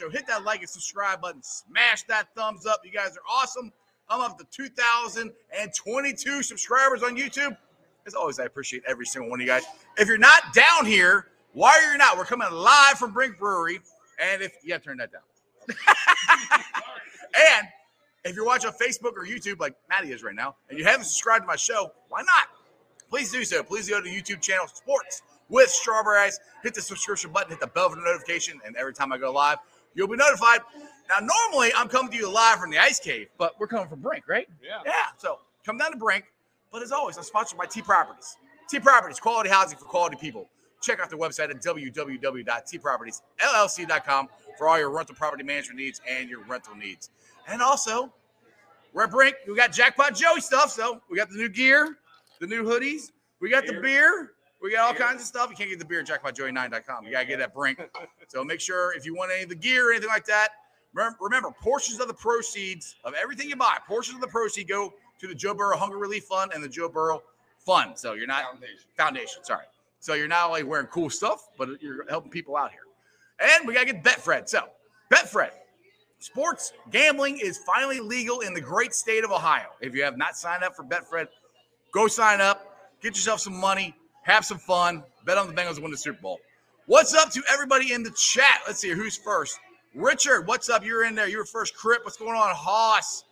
show, hit that like and subscribe button. Smash that thumbs up. You guys are awesome. I'm up to 2,022 subscribers on YouTube. As always, I appreciate every single one of you guys. If you're not down here, why are you not? We're coming live from Brink Brewery. And if to turn that down. and if you're watching Facebook or YouTube, like Maddie is right now, and you haven't subscribed to my show, why not? Please do so. Please go to the YouTube channel Sports with Strawberry Ice. Hit the subscription button, hit the bell for the notification, and every time I go live, you'll be notified. Now, normally I'm coming to you live from the Ice Cave, but we're coming from Brink, right? Yeah. Yeah. So come down to Brink. But as always, I'm sponsored by T Properties. T Properties, quality housing for quality people. Check out their website at www.tpropertiesllc.com for all your rental property management needs and your rental needs. And also, we're at Brink. We got Jackpot Joey stuff. So we got the new gear, the new hoodies. We got the Beer. We got all kinds of stuff. You can't get the beer at jackpotjoey9.com. You got to get that at Brink. So make sure if you want any of the gear or anything like that, remember, remember portions of the proceeds of everything you buy, portions of the proceeds go to the Joe Burrow Hunger Relief Fund and the Joe Burrow Fund. So you're not Foundation. foundation. Sorry. So you're not only wearing cool stuff, but you're helping people out here. And we got to get Betfred. So, Betfred, sports gambling is finally legal in the great state of Ohio. If you have not signed up for Betfred, go sign up, get yourself some money, have some fun, bet on the Bengals to win the Super Bowl. What's up to everybody in the chat? Let's see who's first. Richard, what's up? You're in there. You're first. Crip, what's going on? Hoss,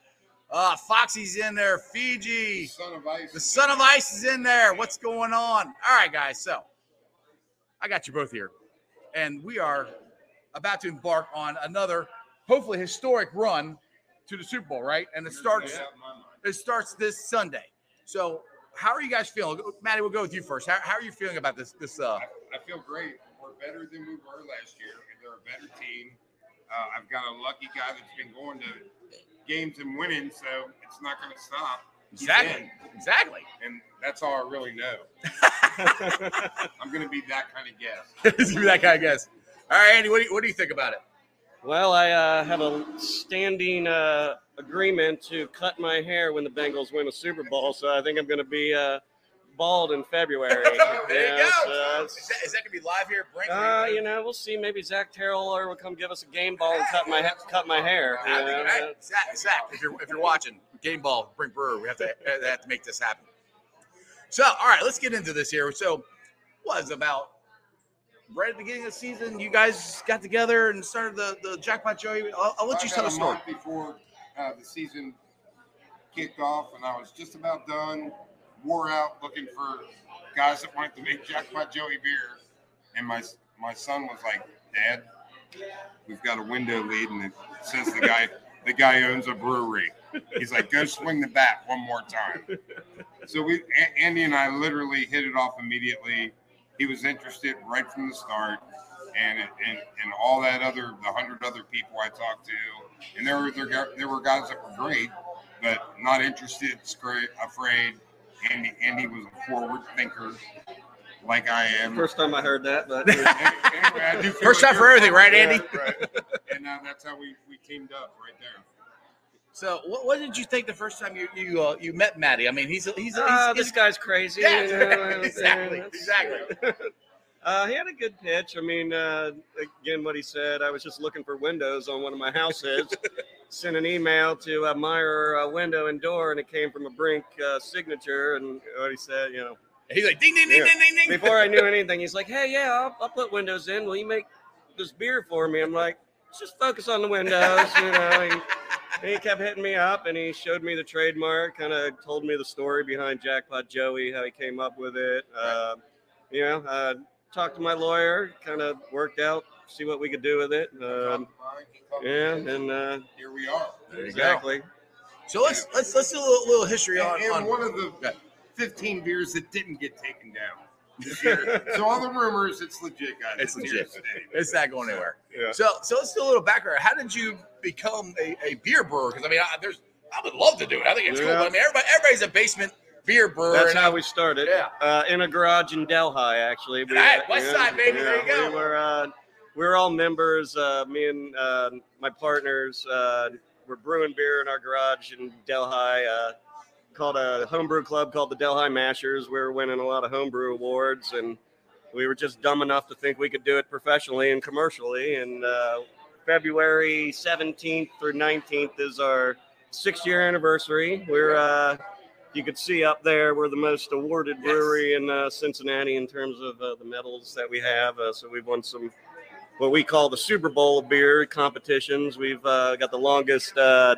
uh, Foxy's in there. Fiji, Son of Ice. the son of ice is in there. What's going on? All right, guys. So I got you both here, and we are about to embark on another, hopefully historic run to the Super Bowl, right? And it starts Yeah, my mind. it starts this Sunday. So how are you guys feeling? Maddie, we'll go with you first. How, how are you feeling about this? This uh, I, I feel great. We're better than we were last year. They're a better team. Uh, I've got a lucky guy that's been going to games and winning, so it's not going to stop. Exactly, exactly. and that's all I really know. I'm going to be that kind of guest. Give me that kind of guess. All right, Andy, what do you, what do you think about it? Well, I uh, have a standing uh, agreement to cut my hair when the Bengals win a Super Bowl, so I think I'm going to be uh, bald in February. there you Yeah, go. so Is it's- that, is that gonna be live here? at Brink? uh, you know, we'll see. Maybe Zac Taylor will come give us a game ball and cut my cut my hair. you think, know? right? Zach, Zach, if you're if you're watching game ball, Brink Brewer, we have to uh, have to make this happen. So, all right, let's get into this here. So, was about right at the beginning of the season, you guys got together and started the the jackpot Joey. I'll, I'll let you tell the story. before uh, the season kicked off, and I was just about done, wore out, looking for guys that wanted to make Jackpot Joey beer. And my my son was like, "Dad, we've got a window lead, and it says the guy the guy owns a brewery." He's like, "Go swing the bat one more time." So we, A- Andy and I, literally hit it off immediately. He was interested right from the start and and and all that other the hundred other people I talked to, and there were there, there were guys that were great, but not interested, scra- afraid. Andy Andy was a forward thinker, like I am. First time I heard that, but Anyway, I do feel First like time for everything, right. Andy? Yeah, right. And uh, that's how we we teamed up right there. So, what, what did you think the first time you you uh, you met Maddie? I mean, he's he's, he's, uh, he's this guy's crazy. Yeah, you exactly, exactly. Uh, he had a good pitch. I mean, uh, again, what he said, I was just looking for windows on one of my houses. Sent an email to uh, Meyer uh, Window and Door, and it came from a Brink uh, signature. And what he said, you know, he's like ding ding ding Yeah. ding ding ding. before I knew anything, he's like, "Hey, yeah, I'll, I'll put windows in. Will you make this beer for me?" I'm like, "Let's just focus on the windows." You know, he, he kept hitting me up, and he showed me the trademark. Kind of told me the story behind Jackpot Joey, how he came up with it. Uh, you know, uh, talked to my lawyer, kind of worked out, see what we could do with it. Um, yeah, and uh, here we are. There exactly. So let's let's let's do a little, little history on, And, and on one of the 15 beers that didn't get taken down. so all the rumors, it's legit, guys. It's here legit. to stay. It's not going anywhere. Yeah. So, so let's do a little background. How did you become a, a beer brewer? Because I mean, I, there's I would love to do it. I think it's cool. But I mean, everybody everybody's a basement beer brewer. That's how we started. Yeah. Uh, in a garage in Delhi, actually. We, Hey, West Side, baby, there you go. We were, uh, we were all members. Uh, me and uh, my partners uh, were brewing beer in our garage in Delhi. Uh, called a homebrew club called the Delhi Mashers. We were winning a lot of homebrew awards, and we were just dumb enough to think we could do it professionally and commercially. And uh, February 17th through 19th is our six year anniversary. We're, uh, you could see up there, we're the most awarded brewery in uh, Cincinnati in terms of uh, the medals that we have. Uh, so we've won some what we call the Super Bowl of beer competitions. We've uh, got the longest uh,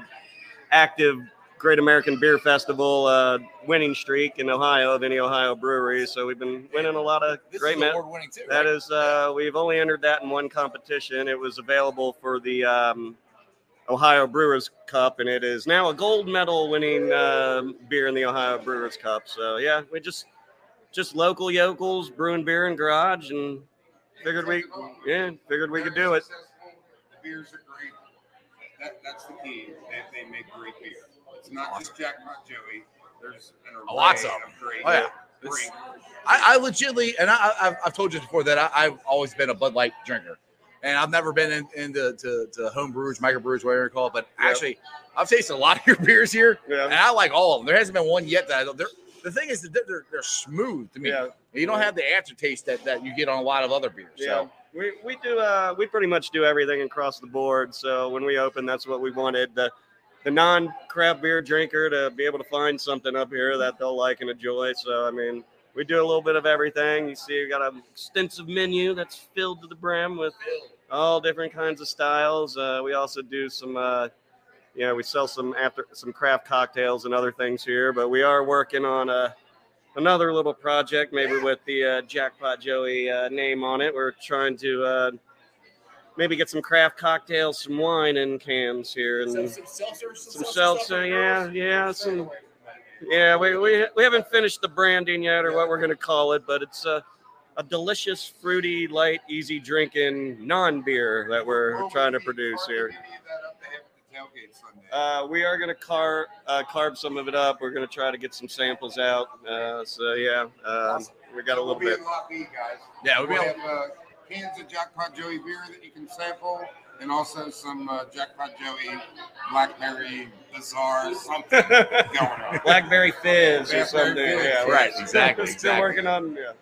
active Great American Beer Festival uh, winning streak in Ohio of any Ohio brewery. So we've been winning a lot of This great medals. award winning too. That right? is, uh, we've only entered that in one competition. It was available for the um, Ohio Brewers Cup, and it is now a gold medal winning uh, beer in the Ohio Brewers Cup. So yeah, we just just local yokels brewing beer in garage, and figured we yeah figured we could do it. The beers are great. That, that's the key. They, they make great beer. It's not just Jackpot Joey. There's an array Lots of them. great, Oh, yeah. I, I legitimately, and I, I've, I've told you before that I, I've always been a Bud Light drinker, and I've never been in, into to, to home brewers, micro brewers, whatever you call it. But Yep. actually, I've tasted a lot of your beers here, and I like all of them. There hasn't been one yet that I don't. They're, the thing is that they're, they're smooth to me. yeah, You don't have the aftertaste that, that you get on a lot of other beers. yeah. So We we do uh we pretty much do everything across the board. So when we open, that's what we wanted the the non craft beer drinker to be able to find something up here that they'll like and enjoy. So I mean, we do a little bit of everything. You see, we got an extensive menu that's filled to the brim with all different kinds of styles. Uh, we also do some, uh, you know, we sell some after some craft cocktails and other things here. But we are working on a another little project, maybe with the uh, Jackpot Joey uh, name on it. We're trying to uh, maybe get some craft cocktails, some wine in cans here, and some seltzer, some seltzer. Yeah, yeah, some. Yeah, we, we, we haven't finished the branding yet or what we're going to call it, but it's a, a delicious, fruity, light, easy drinking non beer that we're trying to produce here. Uh, we are going to car uh, carb some of it up. We're going to try to get some samples out. Uh, so yeah, um, we got a little We'll bit. be in Lot B, guys. Yeah, we'll be have uh, cans of Jackpot Joey beer that you can sample, and also some uh, Jackpot Joey Blackberry Bazaar something going on. Blackberry Fizz or Blackberry something. Fizz. Yeah, Right, exactly, Still exactly. working on yeah,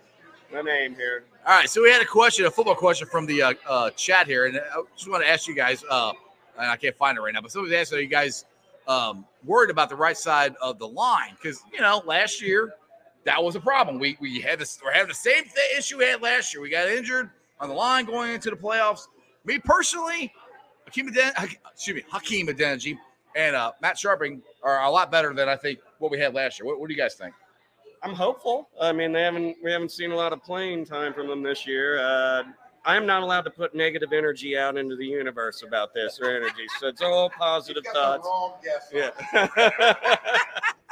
the name here. All right, so we had a question, a football question from the uh, uh, chat here, and I just want to ask you guys. Uh, and I can't find it right now, but somebody asked, "Are you guys um, worried about the right side of the line?" Because you know, last year that was a problem. We we had this, we're having the same th- issue we had last year. We got injured on the line going into the playoffs. Me personally, Hakeem Aden, excuse me, Hakeem Adeniji and uh, Matt Scharping are a lot better than I think what we had last year. What, what do you guys think? I'm hopeful. I mean, they haven't we haven't seen a lot of playing time from them this year. Uh, I'm not allowed to put negative energy out into the universe about this or energy, so it's all positive You've got the thoughts. wrong guess Yeah.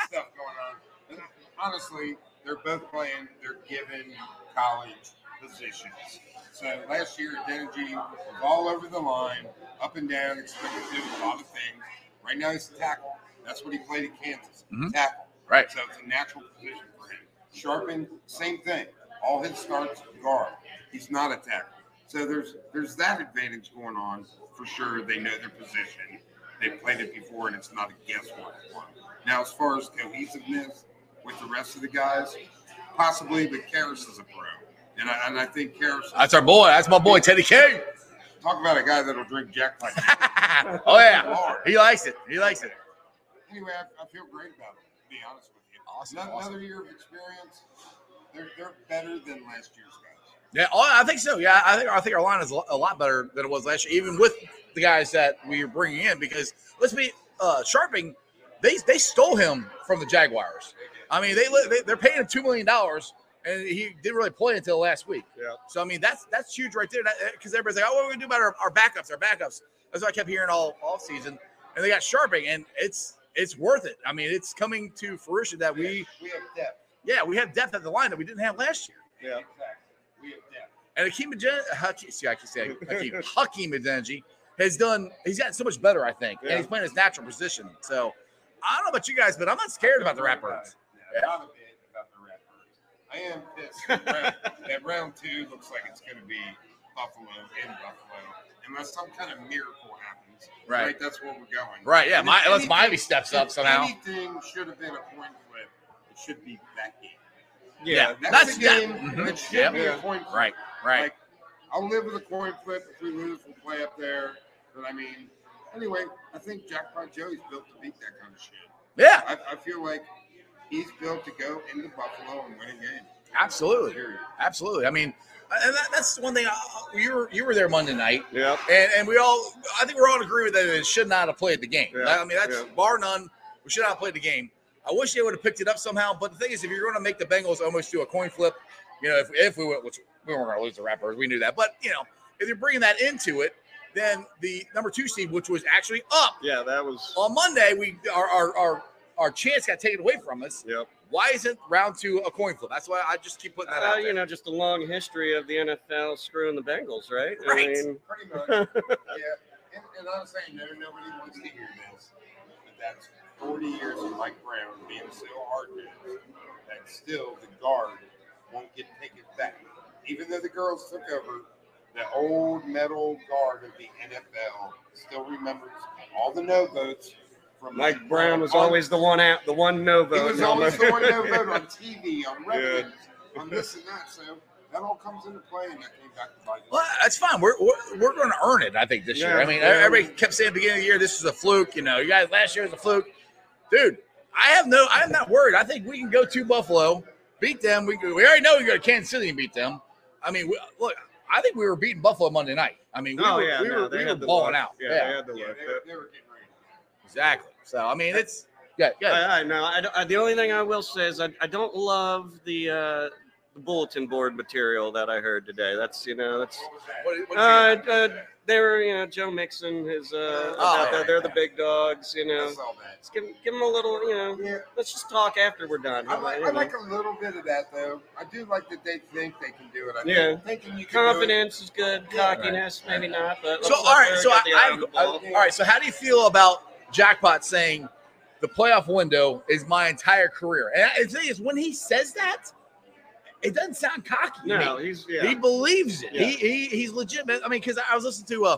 stuff going on. Honestly, they're both playing their given college positions. So last year, Energy was all over the line, up and down, expected to do a lot of things. Right now, he's a tackle. That's what he played at Kansas. Mhm. Tackle. Right. So it's a natural position for him. Scharping, same thing. All his starts guard. He's not a tackle. So there's there's that advantage going on for sure. They know their position. They've played it before, and it's not a guesswork one. Now, as far as cohesiveness with the rest of the guys, possibly, but Karras is a pro, and I, and I think. That's our boy. That's my boy Teddy King. Talk about a guy that'll drink jackpot. oh yeah, he likes it. He likes it. anyway, I, I feel great about it. To be honest with you, Awesome, Another, awesome. another year of experience. They're they're better than last year's guys. Yeah, oh, I think so. Yeah, I think I think our line is a lot better than it was last year, even with the guys that we are bringing in. Because let's be uh, Scharping, they they stole him from the Jaguars. I mean, they, they they're paying him two million dollars, and he didn't really play until last week. Yeah. So I mean, that's that's huge right there. Because everybody's like, oh, what are we gonna do about our, our backups? Our backups. That's what I kept hearing all all season. And they got Scharping, and it's it's worth it. I mean, it's coming to fruition that we we have depth. yeah we have depth at the line that we didn't have last year. Yeah. Exactly. We have depth. And Hakeem Aden- Hakeem, see, I can say Hakeem, Hakeem Adeniji has done. He's gotten so much better, I think, and he's playing his natural position. So I don't know about you guys, but I'm not scared about the Ratbirds. Yeah, Not a bit about the Ratbirds. I am pissed. that round, that round two looks like it's going to be Buffalo in Buffalo unless some kind of miracle happens. Right. That's where we're going. Right. Yeah. My, unless anything- Miami steps up somehow. Anything should have been a coin flip. It should be that game. Yeah. That's, That's- the that- game. mhm. It should Yep. be a coin flip. Right. Right. Like, I'll live with a coin flip. If we lose, we'll play up there. But I mean, anyway, I think Jackpot Joey's built to beat that kind of shit. Yeah. I, I feel like he's built to go into Buffalo and win a game. Absolutely. Period. Absolutely. I mean, and that, that's one thing. uh, You were you were there Monday night, Yep. and and we all I think we're all in agreement that it should not have played the game. Yeah, I mean, that's yeah. bar none. We should not have played the game. I wish they would have picked it up somehow. But the thing is, if you're going to make the Bengals almost do a coin flip, you know, if if we went, which we weren't going to lose the Rappers, we knew that. But you know, if you're bringing that into it, then the number two seed, which was actually up Yeah, that was. on Monday, we our our our, our chance got taken away from us. Yep. Why isn't round two a coin flip? That's why I just keep putting that Uh, out you know, just a long history of the NFL screwing the Bengals, right? Right. I mean, Pretty much. yeah. And, and I'm saying, no, nobody wants to hear this. But that's 40 years of Mike Brown being so hard nosed that still the guard won't get taken back. Even though the girls took over, the old metal guard of the NFL still remembers all the no votes from Mike Brown was on- always the one out, the one no vote. He was always the one no vote on TV, on records, on this and that. So that all comes into play, and that came back to bite us. Well, that's fine. We're we're, we're going to earn it. I think this year. I mean, yeah. everybody kept saying at the beginning of the year this is a fluke. You know, you guys last year was a fluke, dude. I have no. I'm not worried. I think we can go to Buffalo, beat them. We we already know we go to Kansas City and beat them. I mean, we, look. I think we were beating Buffalo Monday night. I mean, we Oh were yeah, we no, were, they we were balling look. out. Yeah, Yeah, they had the Yeah, look. they, were, they were getting ready. Exactly. So I mean, it's yeah, yeah. I, I know. I, I, the only thing I will say is I, I don't love the uh, the bulletin board material that I heard today. That's you know that's What, what uh, uh, they were you know Joe Mixon is uh Oh, yeah, the- they're yeah. the big dogs you know. I saw that. Just give, give them a little you know. Yeah, Let's just talk after we're done. I like, you I like a little bit of that though. I do like that they think they can do it. I Yeah. think thinking you can do it. Confidence is good. Cockiness, maybe not. But So let's all let right, Derek so I, get the eye on the I, I- all right. So how do you feel about Jackpot saying the playoff window is my entire career? And I- is, when he says that, it doesn't sound cocky. No, he's yeah. he believes it. Yeah. He, he he's legitimate. I mean, because I was listening to uh,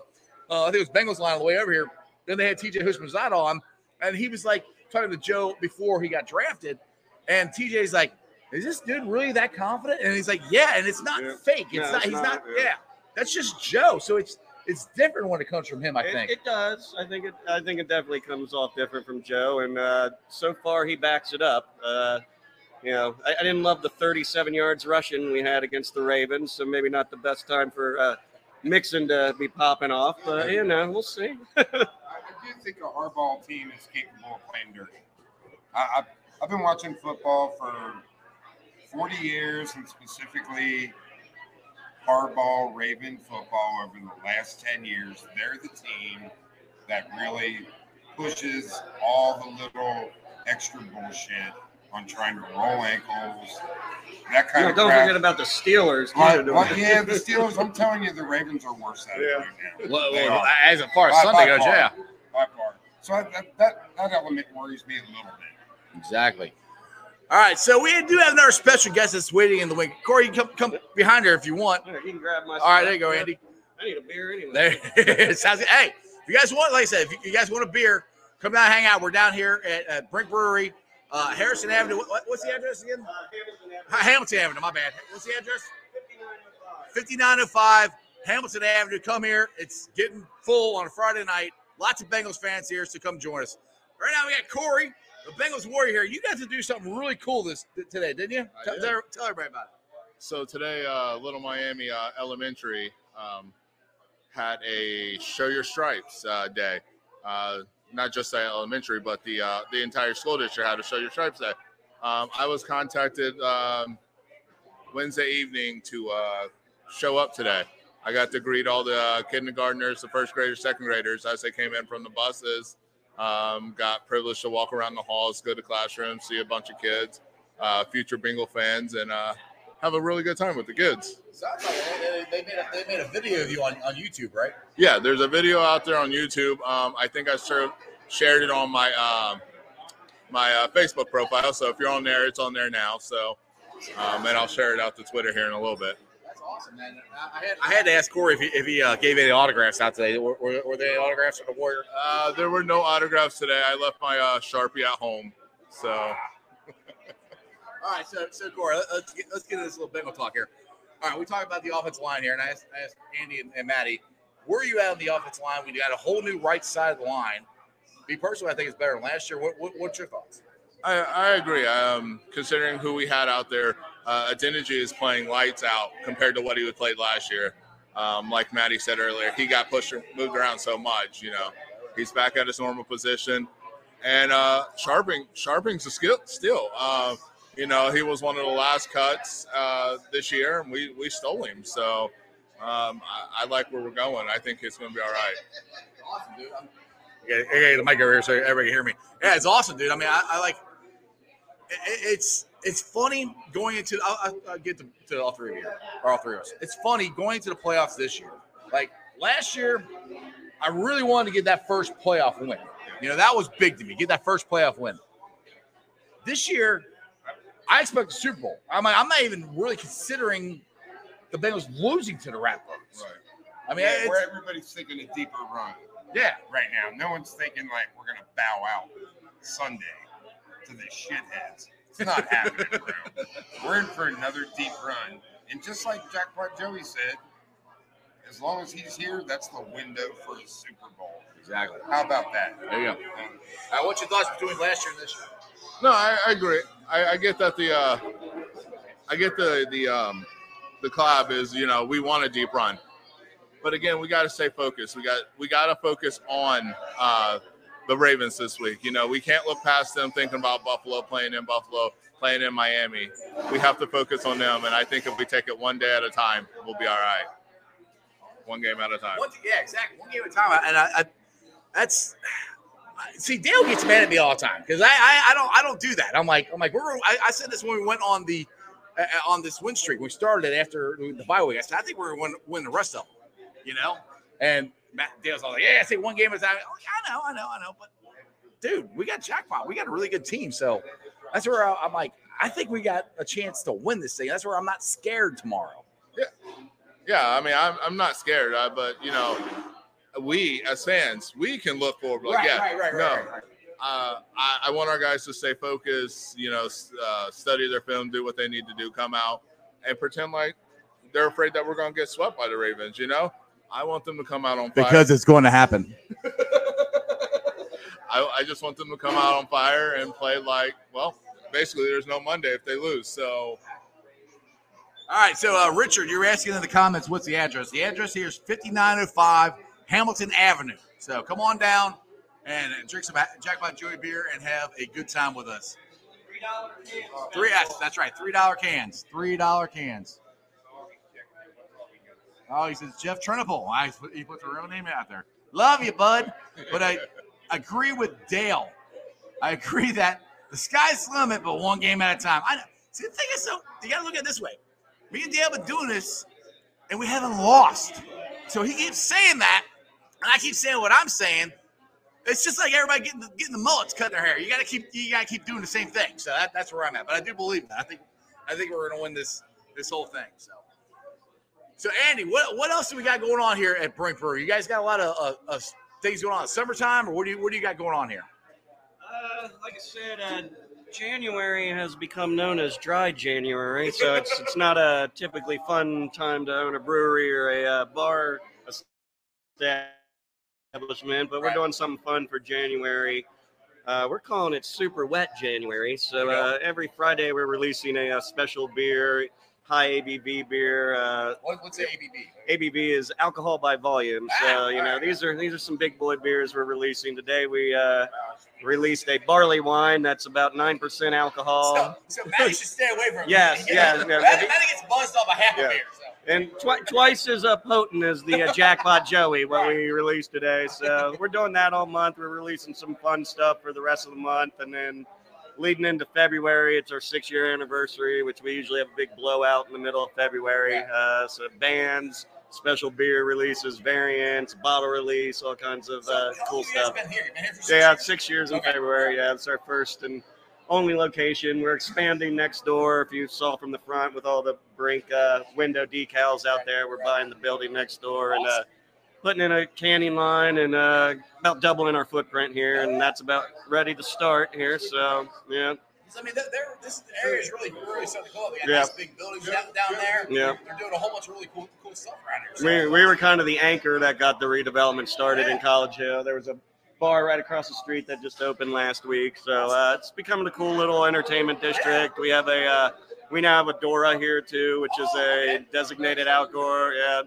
uh, I think it was Bengals line on the way over here. Then they had T.J. Houshmandzadeh on, and he was like talking to Joe before he got drafted, and T.J.'s like, "Is this dude really that confident?" And he's like, "Yeah," and it's not Yeah. fake. It's No, not. it's He's not, not. yeah, that's just Joe. So it's it's different when it comes from him. I It, think. it does. I think it. I think it definitely comes off different from Joe, and uh, so far he backs it up. Uh, you know, I, I didn't love the 37 yards rushing we had against the Ravens, so maybe not the best time for uh, Mixon to be popping off. But you know, we'll see. I, I do think a hardball team is capable of playing dirty. I, I've, I've been watching football for 40 years, and specifically hardball Raven football over the last 10 years. They're the team that really pushes all the little extra bullshit on trying to roll ankles, that kind No, of don't crap. forget about the Steelers. too, Well, don't well, we? yeah, the Steelers. I'm telling you, the Ravens are worse at it right now. Well, well, as far as By- Sunday by goes, far. yeah, by far. So I, that, that that element worries me a little bit. exactly. All right, so we do have another special guest that's waiting in the wing. Corey, you come come behind her if you want. Yeah, you can grab my. All right, there you go, Andy. I need a beer anyway. There, sounds good. Hey, if you guys want, like I said, if you, you guys want a beer, come down, hang out. We're down here at, at Brink Brewery, uh, Harrison Avenue. What, what- what's the address again? Ha- Hamilton Avenue. My bad. What's the address? 5905 Hamilton Avenue. Come here. It's getting full on a Friday night. Lots of Bengals fans here, so come join us. Right now, we got Corey, the Bengals warrior here. You got to do something really cool this today, didn't you? Tell, did. tell, everybody about it. So today, uh, Little Miami uh, Elementary um, had a Show Your Stripes uh, day. Uh, not just the elementary, but the uh, the entire school district had a Show Your Stripes day. Um, I was contacted um, Wednesday evening to uh, show up today. I got to greet all the uh, kindergartners, the first graders, second graders as they came in from the buses. Um, got privileged to walk around the halls, go to classrooms, see a bunch of kids, uh, future Bengal fans, and uh, have a really good time with the kids. Sounds like they, they, made a, they made a video of you on, on YouTube, right? Yeah, there's a video out there on YouTube. Um, I think I sort shared it on my um, my uh, Facebook profile. So if you're on there, it's on there now. So, um, and I'll share it out to Twitter here in a little bit. Awesome, man. I had, I had to ask Corey if he, if he uh, gave any autographs out today. Were, were, were there any autographs for the Warrior? Uh, there were no autographs today. I left my uh, Sharpie at home. So, All right, so so Corey, let- let's get, let's get into this little Bengal talk here. All right, we talked about the offensive line here, and I asked, I asked Andy and, and Maddie, where are you at on the offensive line? We got a whole new right side of the line. Me personally, I think it's better than last year. What, what, what's your thoughts? I, I agree. Um, considering who we had out there, uh, Adeniji is playing lights out compared to what he played last year. Um, like Maddie said earlier, he got pushed, moved around so much. You know, he's back at his normal position, and uh, Scharping, Scharping's a skill still. Uh, you know, he was one of the last cuts uh, this year, and we we stole him. So um, I, I like where we're going. I think it's going to be all right. Awesome, dude. Yeah, the mic over here so everybody can hear me. Yeah, it's awesome, dude. I mean, I, I like it, it's it's funny going into. I'll, I'll- get to, to all three of you or all three of us. It's funny going into the playoffs this year. Like last year, I really wanted to get that first playoff win. You know, that was big to me. Get that first playoff win. This year, I expect the Super Bowl. I'm like, I'm not even really considering the Bengals losing to the Ratbirds. I mean, yeah, where everybody's thinking a deeper run yeah, right now. No one's thinking like we're gonna bow out Sunday to the shitheads. It's not happening, bro. We're in for another deep run, and just like Jackpot Joey said, as long as he's here, that's the window for the Super Bowl. exactly. How about that? There you go. All right, what's your thoughts between last year and this year? No, I, I agree. I, I get that the uh, I get the the um, the club is you know we want a deep run, but again we got to stay focused. We got we got to focus on uh, the Ravens this week. You know we can't look past them thinking about Buffalo playing in Buffalo, playing in Miami. We have to focus on them, and I think if we take it one day at a time, we'll be all right. One game at a time. One, yeah, exactly. One game at a time. And I, I that's see, Dale gets mad at me all the time because I, I, I don't, I don't do that. I'm like, I'm like, we're. I, I said this when we went on the uh, on this win streak. We started it after the bye week. I said, I think we're going to win the rest of them. You know, and Matt Dale's all like, yeah, I say one game at a time. I'm like, I know, I know, I know, but dude, we got jackpot. We got a really good team. So that's where I'm like, I think we got a chance to win this thing. That's where I'm not scared tomorrow. Yeah, Yeah. I mean, I'm, I'm not scared, uh, but you know, we as fans, we can look forward. Like, yeah, no, uh, I, I want our guys to stay focused. You know, uh, study their film, do what they need to do, come out and pretend like they're afraid that we're going to get swept by the Ravens. You know, I want them to come out on fire. Because it's going to happen. I, I just want them to come out on fire and play like, well, basically, there's no Monday if they lose. So All right, so uh, Richard, you're asking in the comments what's the address. The address here is 5905 Hamilton Avenue. So come on down and drink some Jackpot Joey beer and have a good time with us. Three, yes, that's right, three dollar cans, three dollar cans. Oh, he says Jeff Treniple. I he puts a real name out there. Love you, bud, but I agree with Dale. I agree that the sky's the limit, but one game at a time. I. See, the thing is, so you got to look at it this way. Me and Dale been doing this, and we haven't lost. So he keeps saying that, and I keep saying what I'm saying. It's just like everybody getting the, getting the mullets, cutting their hair. You got to keep you got to keep doing the same thing. So that, that's where I'm at. But I do believe that. I think I think we're to win this this whole thing. So. So Andy, what what else do we got going on here at Brink Brewery? You guys got a lot of, of, of things going on in summertime, or what do you what do you got going on here? Uh, like I said, uh, January has become known as dry January, so it's it's not a typically fun time to own a brewery or a uh, bar establishment. But we're Right. doing something fun for January. Uh, we're calling it Super Wet January. So uh, every Friday we're releasing a, uh special beer, high ABV beer. Uh, What, what's ABV? ABV is alcohol by volume. So you know these are these are some big boy beers we're releasing today. We uh, released a barley wine that's about nine percent alcohol, So, so Maddie should stay away from it. Yes, Yeah. yes, yeah. Maddie, Maddie gets buzzed off a half Yeah. a beer. So. and twi- twice as uh, potent as the uh, Jackpot Joey what we released today. So we're doing that all month. We're releasing some fun stuff for the rest of the month, and then leading into February, it's our six year anniversary, which we usually have a big blowout in the middle of February. Uh, so bands. Special beer releases, variants, bottle release, all kinds of uh, cool long you guys stuff. Been here? Been here for six Yeah, six years in Okay. February. Yeah, it's our first and only location. We're expanding next door. If you saw from the front with all the Brink uh, window decals out there, we're buying the building next door and uh, putting in a canning line and uh, about doubling our footprint here. And that's about ready to start here. So yeah, I mean, they're, they're, this area is really, really starting to go up. They got Yeah. nice big buildings down, down there. Yeah. They're doing a whole bunch of really cool, cool stuff around here. So, we, we were kind of the anchor that got the redevelopment started in College Hill. There was a bar right across the street that just opened last week, so uh, it's becoming a cool little entertainment district. We have a uh, we now have a Dora here too, which is a designated outdoor yeah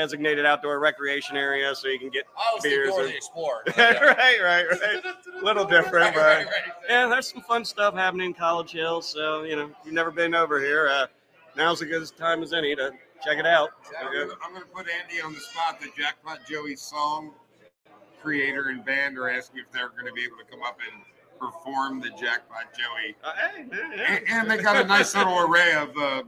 designated outdoor recreation area, so you can get I beers and- Explorer. right, right, right. A little different, Right, but right, right. yeah, there's some fun stuff happening in College Hill. So you know, if you've never been over here, uh, now's as good a time as any to check it out. I'm I'm gonna put Andy on the spot. The Jackpot Joey song creator and band are asking if they're gonna be able to come up and perform the Jackpot Joey. Uh, hey, man, yeah. And, and they got a nice little array of, uh,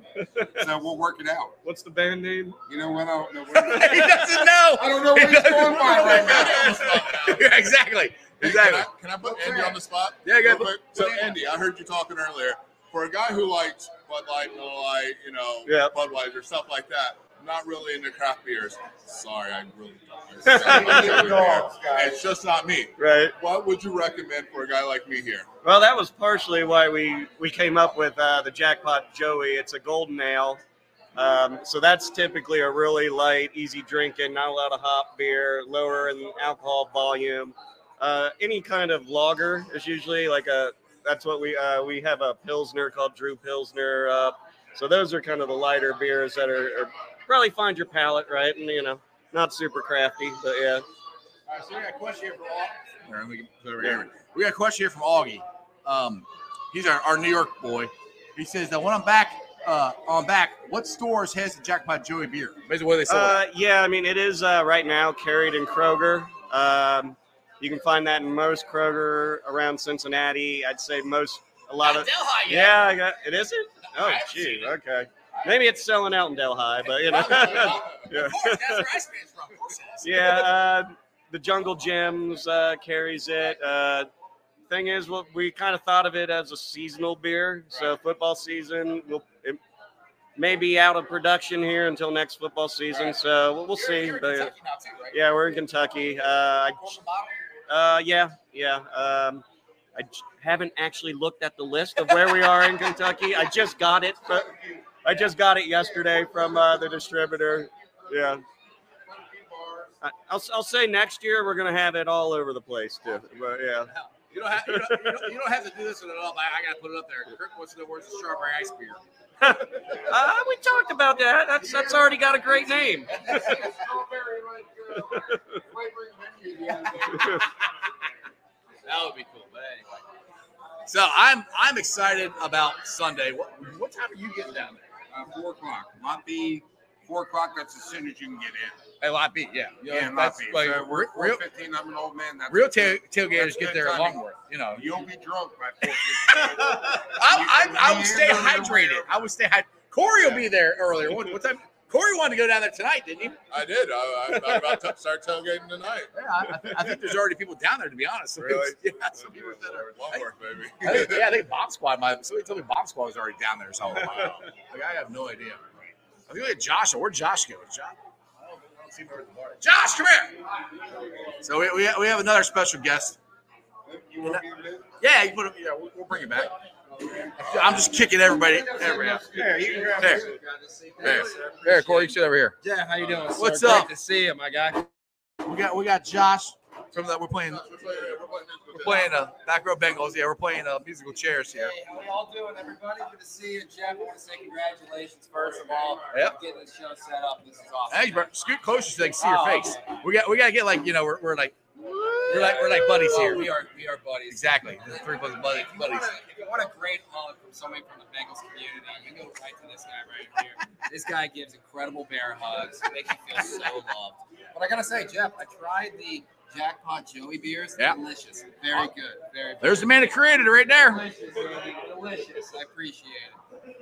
so we'll work it out. What's the band name? You know what? I don't know. What, he doesn't know. I don't know what he's going by right now. yeah, exactly. Hey, Exactly. Can I, can I put Andy on the spot? Yeah, go Real quick? So, Andy, I heard you talking earlier. For a guy who likes Bud Light, Miller Lite, you know, Yeah. Budweiser, stuff like that, not really into craft beers. Sorry, I really don't. it's just not me. Right. What would you recommend for a guy like me here? Well, that was partially why we we came up with uh, the Jackpot Joey. It's a golden ale. Um, so that's typically a really light, easy drinking, not a lot of hop beer, lower in alcohol volume. Uh, any kind of lager is usually like a. That's what we uh, we have a pilsner called Drew Pilsner. Uh, so those are kind of the lighter beers that are, are probably find your palate right, and you know, not super crafty, but yeah. All right, so we got a question here from Augie. All right, we can put it over here. We got a question here from Augie. Um, he's our, our New York boy. He says that when I'm back, uh, on back, what stores has the Jackpot Joey beer? Basically, what they sell. Uh, yeah, I mean, it is uh, right now carried in Kroger. Um, you can find that in most Kroger around Cincinnati. I'd say most, a lot Not of. Delhi yet. Yeah, I got it. Isn't? Oh, gee, okay. Maybe it's selling out in Delhi, but you know. yeah. Of course, that's where I stand from. Of course it is. yeah, uh, the Jungle Jim's uh, carries it. Uh, thing is, what we kind of thought of it as a seasonal beer. So football season will may be out of production here until next football season. So we'll, we'll see. But too, right? yeah, we're in Kentucky. Uh, I, uh, yeah, yeah. Um, I haven't actually looked at the list of where we are in Kentucky. I just got it. But I just got it yesterday from uh, the distributor. Yeah. I- I'll, I'll say next year we're gonna have it all over the place too. But yeah, You don't have you don't, you don't, you don't have to do this with it up. I, I got to put it up there. Kirk wants to know where's the strawberry ice beer. uh, we talked about that. That's that's already got a great name. That would be cool. But anyway. So I'm I'm excited about Sunday. What what time are you getting down there? Uh, four o'clock. Lot B, four o'clock. That's as soon as you can get in. At Lot B, yeah. Yeah, Lot that's B. like so we're real, four fifteen. I'm an old man. That's real tail, tailgaters get there at. Longworth. You know, You'll be drunk by four I, I, I would stay hydrated. I would stay hydrated. Corey will be there earlier. What, what time? Corey wanted to go down there tonight, didn't he? I did. I, I'm about to start tailgating tonight. Yeah, I, I, think, there's already people down there. To be honest, Really? yeah, some people said there. Longworth, baby. I think, yeah, I think Bomb Squad might. Somebody told me Bomb Squad was already down there So something. Like, I have no idea. I think we had Josh. Where'd Josh go? Josh. I don't, I don't see him over at the bar. Josh, come here. So we, we, we have another special guest. You want to be in bed? Yeah, you put him. Yeah, we'll, we'll bring it back. I'm just kicking everybody. Everybody out. Yeah, you can grab There. this. There, there, Corey, you sit over here. Yeah, how you doing? sir? What's Great up? to see you, my guy. We got we got Josh from that. We're playing. We're playing, we're playing, We're playing uh, back row Bengals. Yeah, we're playing uh, musical chairs here. Hey, how y'all doing, everybody? Good to see you, Jeff. I want to say congratulations first of all. Yep. Getting the show set up. This is awesome. Hey, bro, scoot closer so they can see your Oh, face. We got we got to get like you know we're, we're like we're like we're like buddies here. we are we are buddies. Exactly. The three buddies. buddies. If you want a, if you want a great hug from somebody from the Bengals community, you go right to this guy right here. This guy gives incredible bear hugs. Makes you feel so loved. But I gotta say, Jeff, I tried the Jackpot Joey beers. Yeah. Delicious. Very oh. good. Very. There's the man that created it right there. Delicious. Delicious. I appreciate it.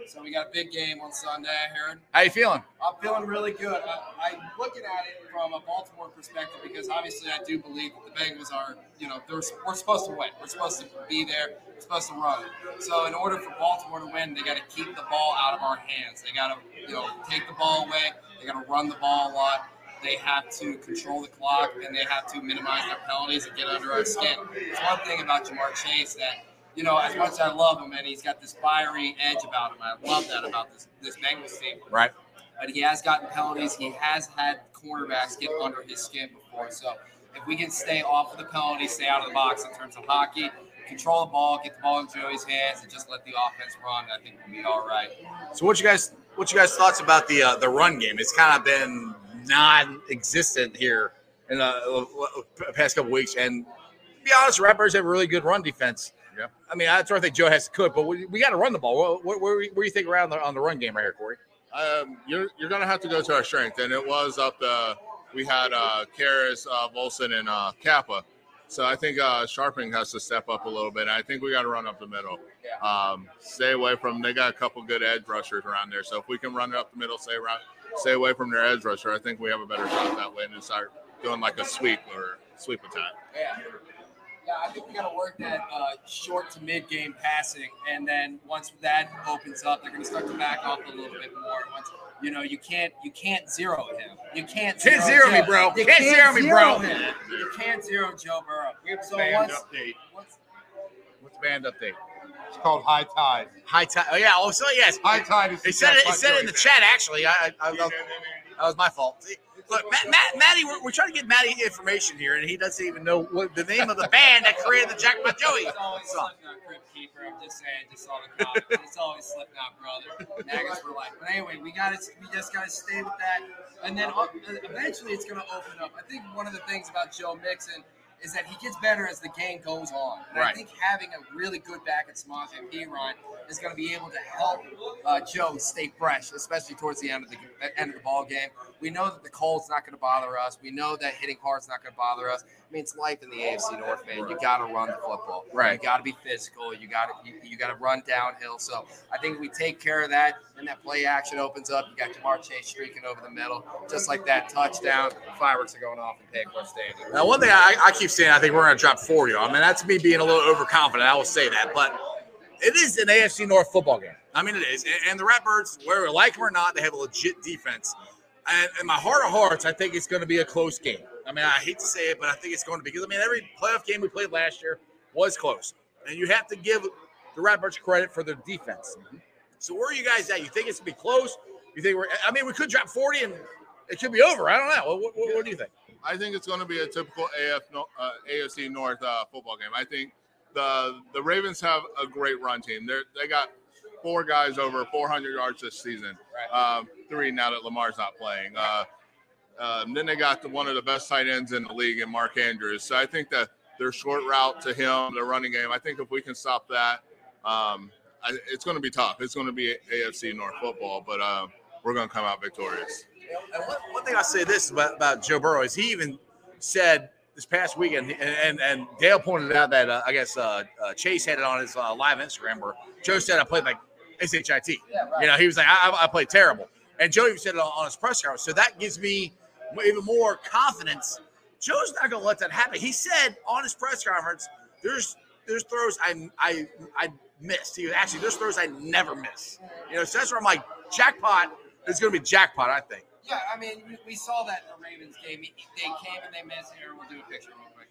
So we got a big game on Sunday. Heard. How you feeling? I'm feeling really good. I, I'm looking at it from a Baltimore perspective because obviously I do believe that the Bengals are, you know, they're, we're supposed to win. We're supposed to be there. We're supposed to run. So in order for Baltimore to win, they got to keep the ball out of our hands. They got to, you know, take the ball away. They got to run the ball a lot. They have to control the clock and they have to minimize their penalties and get under our skin. It's one thing about Ja'Marr Chase that you know, as much as I love him and he's got this fiery edge about him, I love that about this this Bengals team. Right. But he has gotten penalties. He has had cornerbacks get under his skin before. So if we can stay off of the penalty, stay out of the box in terms of hockey, control the ball, get the ball in Joey's hands, and just let the offense run, I think we'll be all right. So what you guys what you guys thoughts about the uh, the run game? It's kind of been non-existent here in the uh, past couple weeks, and to be honest, Rappers have a really good run defense. Yeah. I mean, I don't think Joe has to cook, but we, we got to run the ball. What, what, where, where do you think around the, on the run game right here, Corey? Um, you're you're gonna have to go to our strength, and it was up the. We had uh, Karras, uh, Volson, and uh, Cappa. So I think uh, Scharping has to step up a little bit. I think we got to run up the middle. Um, stay away from. They got a couple good edge rushers around there. So if we can run it up the middle, stay around, stay away from their edge rusher. I think we have a better shot that way, and start doing like a sweep or sweep attack. Yeah. Yeah, I think we got to work that uh, short to mid game passing, and then once that opens up, they're going to start to back off a little bit more. Once you know, you can't you can't zero him. You can't Can't zero me, bro. You Can't zero me, bro. him. You can't zero Joe Burrow. We have a So band once, update. once What's the band update? It's called High Tide. High tide. Oh yeah. Also yes. High Tide is. He said it. He said in the chat. Actually, I, I, I, that was my fault. See, Look, Matt, Matt, Matty, we're, we're trying to get Matty information here, and he doesn't even know what the name of the band that created the Jackpot Joey It's always song. Slipknot Keeper. I'm just saying, just saw the crowd. it's always Slipknot, brother. Naggers for life. But anyway, we got to we just got to stay with that, and then uh, eventually it's going to open up. I think one of the things about Joe Mixon is that he gets better as the game goes on. And I think having a really good back at Samaje Perine is going to be able to help uh, Joe stay fresh, especially towards the end of the end of the ball game. We know that the cold's not going to bother us. We know that hitting hard's not going to bother us. I mean, it's life in the AFC North, man. You got to run the football. Right. You got to be physical. You got to you, you got to run downhill. So I think we take care of that, and that play action opens up. You got Ja'Marr Chase streaking over the middle, just like that touchdown. Fireworks are going off in Paycor Stadium. Now, one thing I, I keep I think we're going to drop 40 on. I mean, that's me being a little overconfident. I will say that, but it is an AFC North football game. I mean, it is. And, the Ratbirds, whether we like them or not, they have a legit defense. And in my heart of hearts, I think it's going to be a close game. I mean, I hate to say it, but I think it's going to be because I mean, every playoff game we played last year was close, and you have to give the Ratbirds credit for their defense. So, where are you guys at? You think it's going to be close? You think we're? I mean, we could drop 40 and it could be over. I don't know. What, what, what do you think? I think it's going to be a typical AF uh, AFC North uh, football game. I think the the Ravens have a great run team. They they got four guys over 400 yards this season. Um, three now that Lamar's not playing. Uh, um, then they got the, one of the best tight ends in the league in Mark Andrews. So I think that their short route to him, their running game. I think if we can stop that, um, I, it's going to be tough. It's going to be AFC North football, but uh, we're going to come out victorious. And one, one thing I'll say this about, about Joe Burrow is he even said this past weekend, and and, and Dale pointed out that uh, I guess uh, uh, Chase had it on his uh, live Instagram where Joe said I played like shit. Yeah, right. You know, he was like I, I- played terrible, and Joe even said it on, his press conference. So that gives me even more confidence. Joe's not going to let that happen. He said on his press conference, "There's there's throws I I I missed. He goes, actually there's throws I never miss. You know, so that's where I'm like jackpot. It's going to be jackpot, I think. Yeah, I mean, we- we saw that in the Ravens game. They came and they missed. Here, we'll do a picture real quick.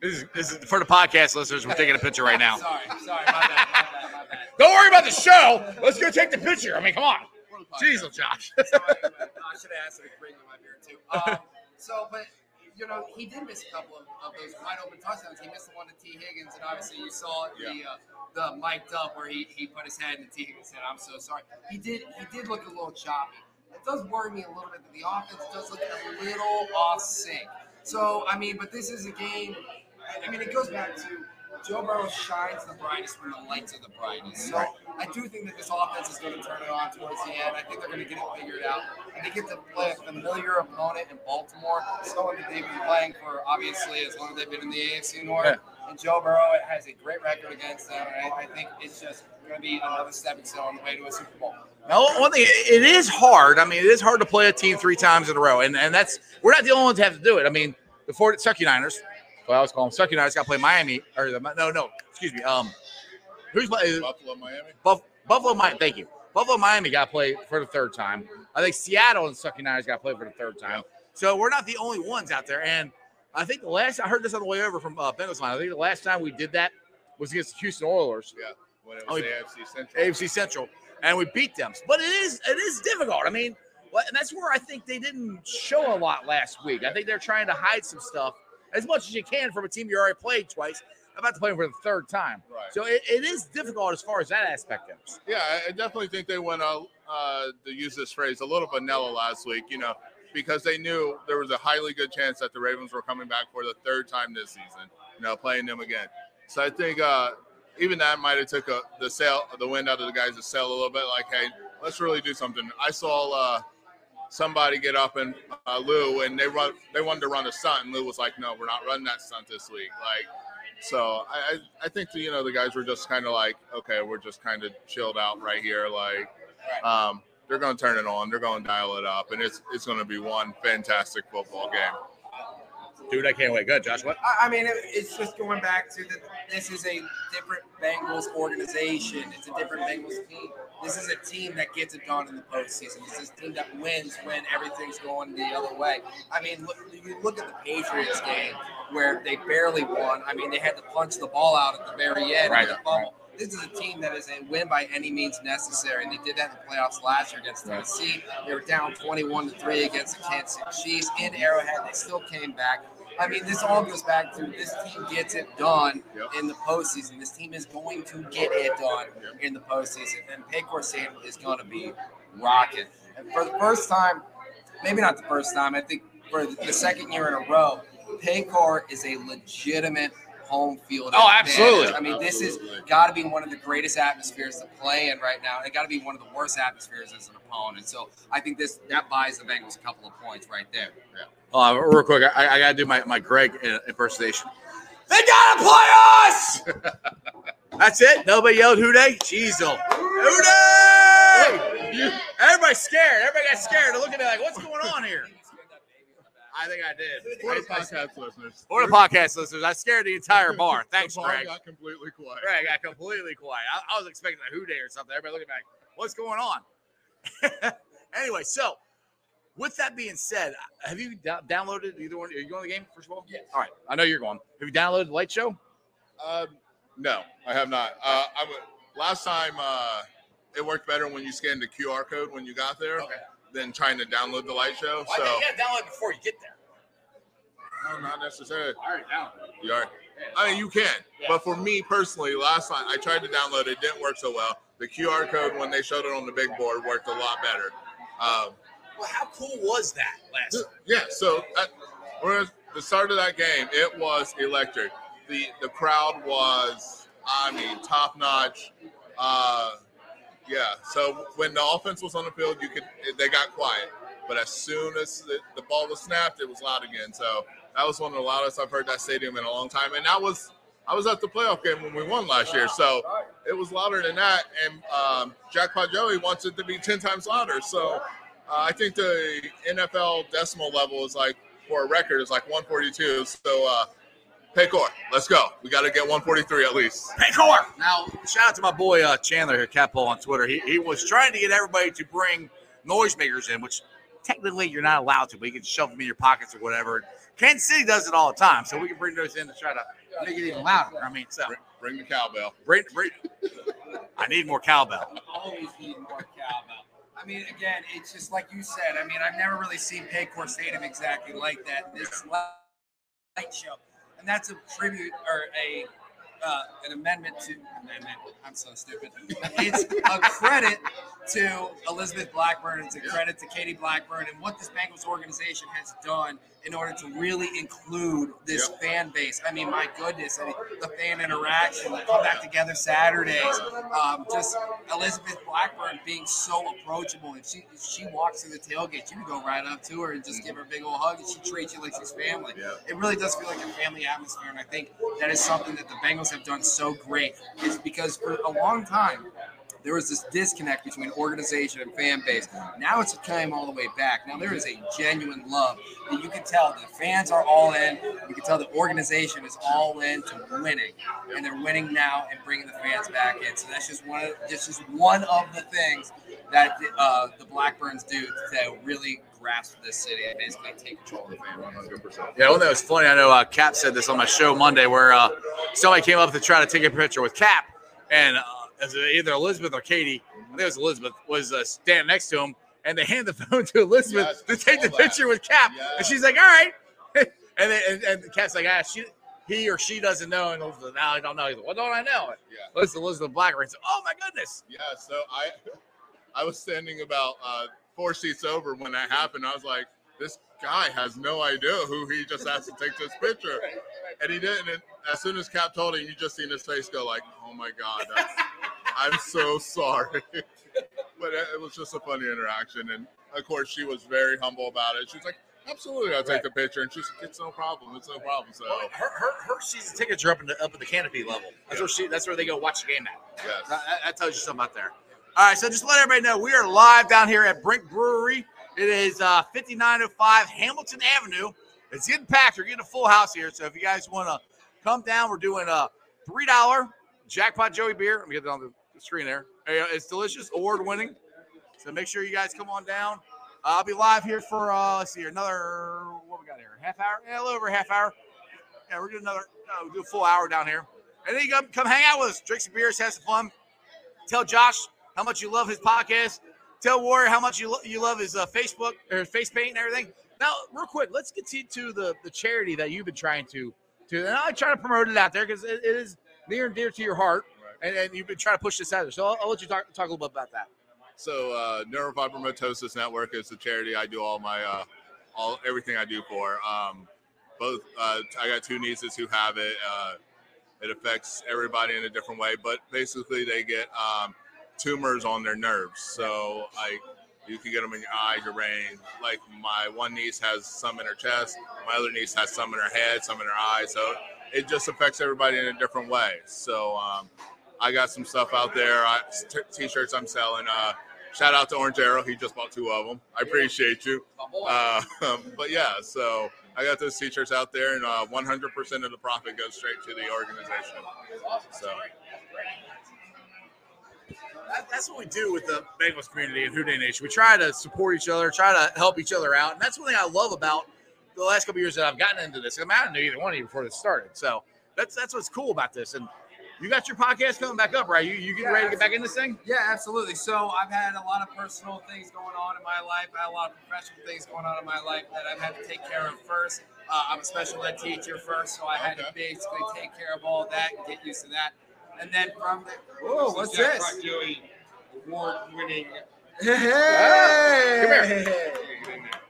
This is, this is for the podcast listeners. We're taking a picture right now. sorry, sorry, my bad, my bad, my bad. Don't worry about the show. Let's go take the picture. I mean, come on. A Josh. So anyway, I should have asked him to bring me my beer too. Um, so, but you know, he did miss a couple of, of those wide open touchdowns. He missed the one to Tee Higgins, and obviously you saw the uh, the mic'd up where he, he put his head in Tee Higgins said, "I'm so sorry." He did he did look a little choppy. It does worry me a little bit that the offense does look a little off sync. So I mean, but this is a game. I mean, it goes back to Joe Burrow shines the brightest when the lights are the brightest. So I do think that this offense is going to turn it on towards the end. I think they're going to get it figured out. And they get to play a familiar opponent in Baltimore, someone that they've been playing for obviously as long as they've been in the AFC North. and Joe Burrow has a great record against them. And I, I think it's just going to be another stepping stone on the way to a Super Bowl. Now, one thing, it is hard. I mean, it is hard to play a team three times in a row, and and that's we're not the only ones that have to do it. I mean, the 40 Sucky Niners, well, I was calling them Sucky Niners, got to play Miami or the no, no, excuse me. Um, who's my Buffalo, Miami. Buff, Buffalo? Miami. Thank you. Buffalo, Miami got to play for the third time. I think Seattle and Sucky Niners got to play for the third time. So we're not the only ones out there. And I think the last I heard this on the way over from uh, Bengals line. I think the last time we did that was against the Houston Oilers. Yeah, when it was yeah. AFC Central. AFC Central, and we beat them. But it is it is difficult. I mean, and that's where I think they didn't show a lot last week. I think they're trying to hide some stuff as much as you can from a team you already played twice. About to play for the third time, Right. so it, it is difficult as far as that aspect goes. Yeah, I- definitely think they went out uh, to use this phrase a little vanilla last week. You know, because they knew there was a highly good chance that the Ravens were coming back for the third time this season. You know, playing them again. So I think uh, even that might have took a, the sail, the wind out of the guys' sail a little bit. Like, hey, let's really do something. I saw uh, somebody get up and uh, Lou, and they run, they wanted to run a stunt, and Lou was like, "No, we're not running that stunt this week." Like, so I, I, think the, you know the guys were just kind of like, okay, we're just kind of chilled out right here. Like, um, they're going to turn it on, they're going to dial it up, and it's it's going to be one fantastic football game. Dude, I can't wait. Good, Josh. What? I I mean, it's just going back to that. This is a different Bengals organization. It's a different Bengals team. This is a team that gets it done in the postseason. This is a team that wins when everything's going the other way. I mean, look, you look at the Patriots game where they barely won. I mean, they had to punch the ball out at the very end. Right, Right. Fumble. This is a team that is a win by any means necessary, and they did that in the playoffs last year against Tennessee. They were down 21 to three against the Kansas City Chiefs in Arrowhead. They still came back. I mean, this all goes back to this team gets it done Yep. in the postseason. This team is going to get it done in the postseason, and Paycor Stadium is going to be rocking. And for the first time, maybe not the first time, I think for the second year in a row, Paycor is a legitimate home field. Oh, advantage. absolutely. I mean, this is got to be one of the greatest atmospheres to play in right now. It got to be one of the worst atmospheres as an opponent. So I think this that buys the Bengals a couple of points right there. Uh, real quick, I, I got to do my, my Greg uh, impersonation. They got to play us! That's it? Nobody yelled Who Day? Jeez, oh. Who Day! Everybody's scared. Everybody got scared. They're looking at me like, what's going on here? I think I did. For the podcast listeners, For the podcast listeners, I scared the entire bar. Thanks, the bar Greg. got completely quiet. Greg got completely quiet. I, I was expecting a Who Day or something. Everybody looking back, what's going on? anyway, so with that being said, have you do- downloaded either one? Are you going to the game first of all? Yes. All right, I know you're going. Have you downloaded the Light Show? Um, no, I have not. Uh, I w- last time uh, it worked better when you scanned the QR code when you got there Okay. Than trying to download the light show. Well, So you got to download it before you get there. no, not necessarily. All right, download. You are. I mean, you can, but for me personally, last time I tried to download it, it didn't work so well. The QR code when they showed it on the big board worked a lot better. Um, Well, how cool was that last? yeah, so at, whereas the start of that game, it was electric. The the crowd was, I mean, top notch. Uh, yeah. So when the offense was on the field, you could they got quiet, but as soon as the, the ball was snapped, it was loud again. So that was one of the loudest I've heard that stadium in a long time, and that was. I was at the playoff game when we won last year, so it was louder than that. And um, Jackpot Joey wants it to be ten times louder. So uh, I think the NFL decibel level is like for a record is like 142. So uh, Paycor, let's go. We got to get 143 at least. Paycor. Now, shout out to my boy uh, Chandler here, Catpole on Twitter. He, he was trying to get everybody to bring noisemakers in, which technically you're not allowed to, but you can shove them in your pockets or whatever. Kansas City does it all the time, so we can bring those in to try to make it even louder. I mean, so Bring, bring the cowbell. bring, bring, I need more cowbell. always need more cowbell. I mean, again, it's just like you said. I mean, I've never really seen Paycor Stadium exactly like that. This light show, and that's a tribute or a uh, an amendment to amendment. I'm so stupid. It's a credit to Elizabeth Blackburn. It's a credit to Katie Blackburn and what this Bengals organization has done in order to really include this fan base. I mean, my goodness, I mean, the fan interaction, the come back together Saturdays, um, just Elizabeth Blackburn being so approachable. If she if she walks through the tailgate, you can go right up to her and just give her a big old hug, and she treats you like she's family. Yeah. It really does feel like a family atmosphere, and I think that is something that the Bengals have done so great. Is because for a long time there was this disconnect between organization and fan base. Now it's coming all the way back. Now there is a genuine love that you can tell the fans are all in. You can tell the organization is all in to winning, and they're winning now and bringing the fans back in. So that's just one. Of, that's just one of the things that uh, the Blackburns do to really grasp this city and basically take control of the fan. One hundred percent. Yeah, well, that was funny. I know uh, Cap said this on my show Monday, where uh, somebody came up to try to take a picture with Cap, and uh, as either Elizabeth or Katie, I think it was Elizabeth, was uh, standing next to him, and they hand the phone to Elizabeth Yes, to take the that. picture with Cap, Yeah. and she's like, "All right," and then and, and Cap's like, "Ah, she." He or she doesn't know, and Elizabeth, now I don't know. He's like, "Well, don't I know?" Yeah. Listen, Elizabeth Blackburn said, "Oh my goodness!" Yeah, so I I was standing about uh, four seats over when that happened. I was like, this guy has no idea who he just asked to take this picture, and he didn't. And as soon as Cap told him, you just seen his face go like, "Oh my god, that's, I'm so sorry." but it, it was just a funny interaction, and of course, she was very humble about it. She was like, "Absolutely, I'll take Right. the picture," and she's like, "It's no problem. It's no problem." So Her, her, her season tickets are up in the up at the canopy level. That's where she. That's where they go watch the game at. yes. That, that tells you something out there. All right, so just let everybody know we are live down here at Brink Brewery. It is uh, 5905 Hamilton Avenue. It's getting packed. We're getting a full house here. So if you guys want to come down, we're doing a three dollar jackpot Joey beer. Let me get it on the screen there. Uh, It's delicious, award winning. So make sure you guys come on down. Uh, I'll be live here for uh, let's see another what we got here, half hour, yeah, a little over half hour. Yeah, we're doing another, uh, we'll do a full hour down here, and then you come come hang out with us, drink some beers, have some fun. Tell Josh how much you love his podcast. Tell Warrior how much you lo- you love his uh, Facebook or face paint and everything. Now, real quick, let's get to, to the the charity that you've been trying to to, and I try to promote it out there because it, it is near and dear to your heart, and, and you've been trying to push this out. So I'll, I'll let you talk talk a little bit about that. So uh, Neurofibromatosis Network is the charity I do all my uh, all everything I do for. Um, both uh, I got two nieces who have it. Uh, it affects everybody in a different way, but basically they get um, tumors on their nerves. So I you can get them in your eye, your brain. Like my one niece has some in her chest, my other niece has some in her head, some in her eyes. So it just affects everybody in a different way. So um, I got some stuff out there. I, t- t-shirts I'm selling. Uh, shout out to Orange Arrow. He just bought two of them. I appreciate you. Uh, but yeah, so I got those t-shirts out there, and uh, 100% of the profit goes straight to the organization. So that's what we do with the Bengals community and Who Dey Nation. We try to support each other, try to help each other out, and that's one thing I love about the last couple years that I've gotten into this. I mean, I didn't know either one of you before this started, so that's that's what's cool about this. And you got your podcast coming back up, right? You you getting Yeah, ready to get back in this thing? Yeah, absolutely. So I've had a lot of personal things going on in my life. I had a lot of professional things going on in my life that I've had to take care of first. Uh, I'm a special ed teacher first, so I had to basically take care of all that and get used to that. And then from the whoa, what's this? Joey award winning. Hey! Come here.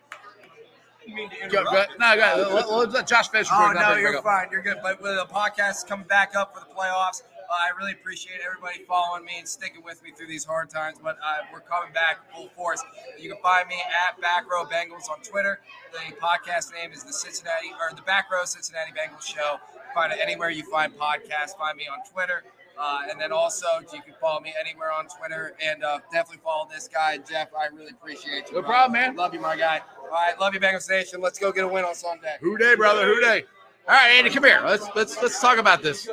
Mean to interrupt. go, no, go ahead. Let, Josh finish. Oh no, you're up. fine. You're good. But with the podcast coming back up for the playoffs, uh, I really appreciate everybody following me and sticking with me through these hard times. But uh, we're coming back full force. You can find me at Back Row Bengals on Twitter. The podcast name is the Cincinnati or the Back Row Cincinnati Bengals Show. Find it anywhere you find podcasts. Find me on Twitter. Uh, and then also you can follow me anywhere on Twitter and uh, definitely follow this guy Jeff. I really appreciate you. No problem, man. Love you, my guy. All right, love you, Bengals Nation. Let's go get a win on Sunday. Who day, brother? Who day? All right, Andy, come here. Let's let's let's talk about this.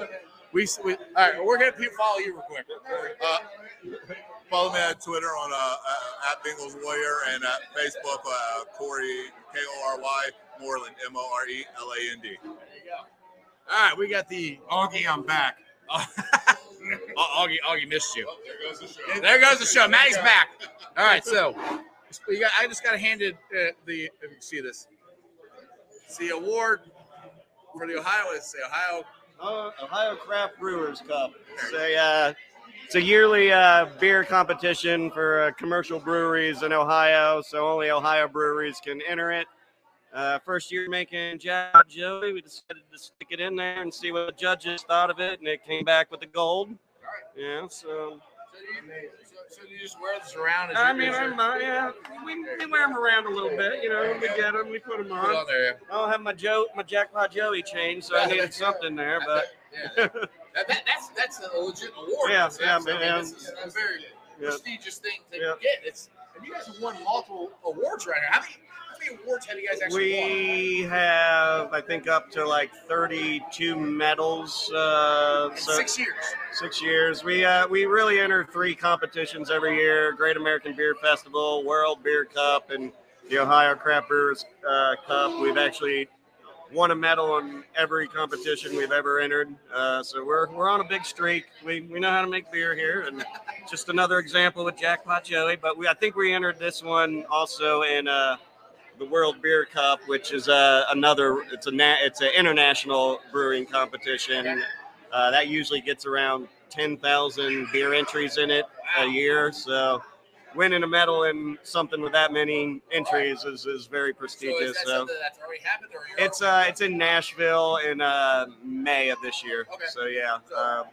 We, we all right. We're gonna follow you real quick. uh, follow me at Twitter on uh, uh, at Bengals Warrior and at Facebook uh, Kory K O R Y Moreland M O R E L A N D. There you go. All right, we got the Augie, I'm back. Augie. Augie missed you. Oh, there goes the show. There goes the show. Maddie's back. All right, so we got, I just got handed uh, the if you see this, it's the award for the Ohio. It's the Ohio Uh, Ohio Craft Brewers Cup. It's a, uh, it's a yearly uh, beer competition for uh, commercial breweries in Ohio, so only Ohio breweries can enter it. Uh, first year making Jack Joey, we decided to stick it in there and see what the judges thought of it, and it came back with the gold. Yeah, so So you, so, you just wear this around? I mean, I'm, uh, yeah, we, we wear them around a little bit, you know. We get them, we put them on. I don't have my Joe, my Jackpot Joey chain, so I needed something there. But Yeah, that, that, that's that's a legit award. Yeah, yeah, I mean, man. A very Yeah. prestigious thing to Yeah. get. It's And you guys have won multiple awards right here. How many, many awards have you guys actually won? we have, I think, up to like 32 medals. Uh, so six years. six years. We uh, we really enter three competitions every year: Great American Beer Festival, World Beer Cup, and the Ohio Craft Brewers uh, Cup. We've actually won a medal in every competition we've ever entered. Uh, so we're we're on a big streak. We we know how to make beer here, and just another example with Jackpot Joey. But we I think we entered this one also in. Uh, the World Beer Cup, which is uh, another. It's a na- it's an international brewing competition. Uh, that usually gets around ten thousand beer entries in it a year. So, winning a medal in something with that many entries is, is very so prestigious. that So, that's already happened, or it's uh it's in Nashville in uh, May of this year. Okay. So yeah. Um,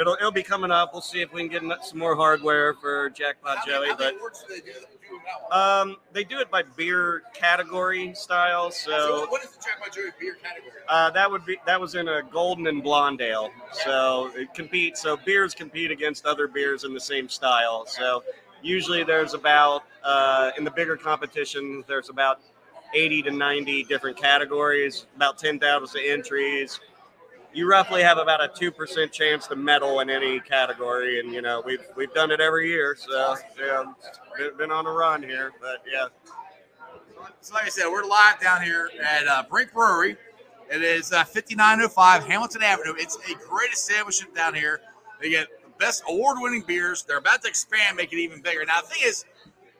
It'll, it'll be coming up. We'll see if we can get some more hardware for Jackpot how Joey. many, how But awards do they do, do in that one? um, they do it by beer category style. so So what is the Jackpot Joey beer category? uh, that would be that was in a golden and blonde ale. So it competes. So beers compete against other beers in the same style. So usually there's about uh, in the bigger competitions there's about 80 to 90 different categories, about 10,000 entries. You roughly have about a two percent chance to medal in any category, and you know we've we've done it every year. So yeah, been, been on a run here, but yeah. So like I said, we're live down here at uh, Brink Brewery. It is uh, 5905 Hamilton Avenue. It's a great establishment down here. They get the best award-winning beers. They're about to expand, make it even bigger. Now the thing is,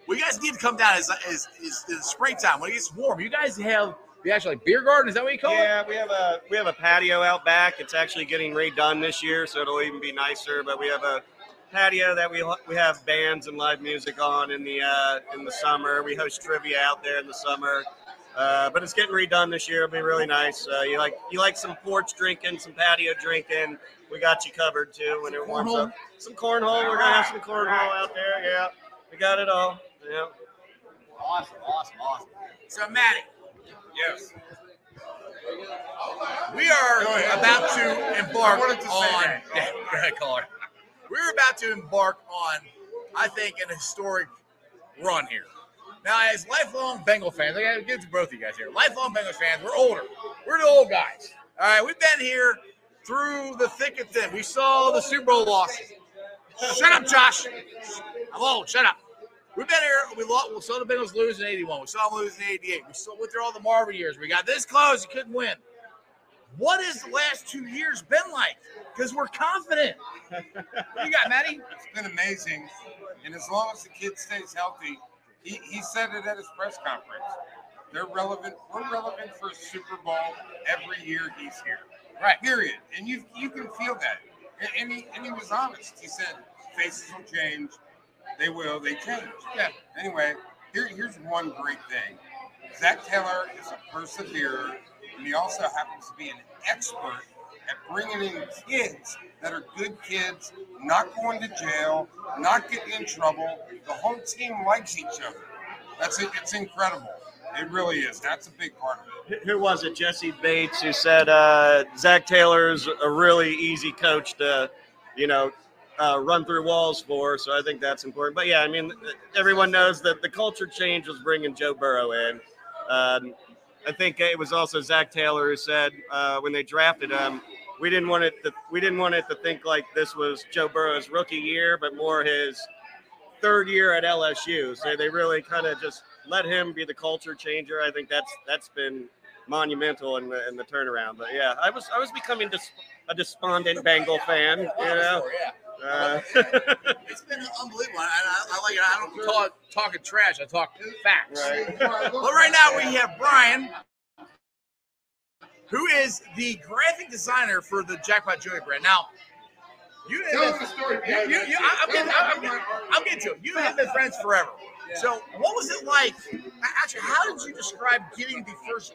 we guys need to come down is is is in the springtime when it gets warm. You guys have the actual like beer garden. Is that what you call it? Yeah, we have a we have a patio out back. It's actually getting redone this year, so it'll even be nicer. But we have a patio that we we have bands and live music on in the uh, in the summer. We host trivia out there in the summer. Uh, but it's getting redone this year. It'll be really nice. Uh, you like you like some porch drinking, some patio drinking. We got you covered too when it warms Cornhole? up. Some cornhole. We're gonna have some cornhole out there. Yeah, we got it all. Yeah. Awesome, awesome, awesome. So Maddie, Yes. we are about to embark to on. that. Go ahead, caller. We're about to embark on, I think, an historic run here. Now, as lifelong Bengal fans, I got to give it to both of you guys here. Lifelong Bengals fans, we're older. We're the old guys. All right, we've been here through the thick and thin. We saw the Super Bowl losses. Shut up, Josh. I'm old. Shut up. We've been here. We lost. We saw the Bengals lose in '81. We saw them lose in '88. We saw went through all the Marvin years. We got this close. You couldn't win. What has the last two years been like? Because we're confident. What you got, Matty? It's been amazing. And as long as the kid stays healthy, he, he said it at his press conference. They're relevant. We're relevant for a Super Bowl every year he's here. Right. Period. And you you can feel that. And, and he and he was honest. He said faces will change. They will. They change. Yeah. Anyway, here, here's one great thing. Zac Taylor is a perseverer, and he also happens to be an expert at bringing in kids that are good kids, not going to jail, not getting in trouble. The whole team likes each other. That's it. It's incredible. It really is. That's a big part of it. who was it? Jessie Bates, who said uh, Zac Taylor's a really easy coach to, you know, uh, run through walls for. So I think that's important. But yeah, I mean, everyone knows that the culture change was bringing Joe Burrow in. Um, I think it was also Zac Taylor who said uh, when they drafted him, we didn't want it to we didn't want it to think like this was Joe Burrow's rookie year, but more his third year at LSU. So they really kind of just let him be the culture changer. I think that's that's been monumental in the in the turnaround. But yeah, I was I was becoming dis- a despondent Bengal fan. You know. Uh, It's been unbelievable. I, I, I like it. I don't call it talking trash. I talk facts. right. Well, right now we have Brian. who is the graphic designer for the Jackpot Joey brand. Now, you Tell have them the story. you, behind you, you. I- I'm, Tell getting, them I'm, getting, my. I'm getting to it. You have been friends forever. So, what was it like? Actually, how did you describe getting the first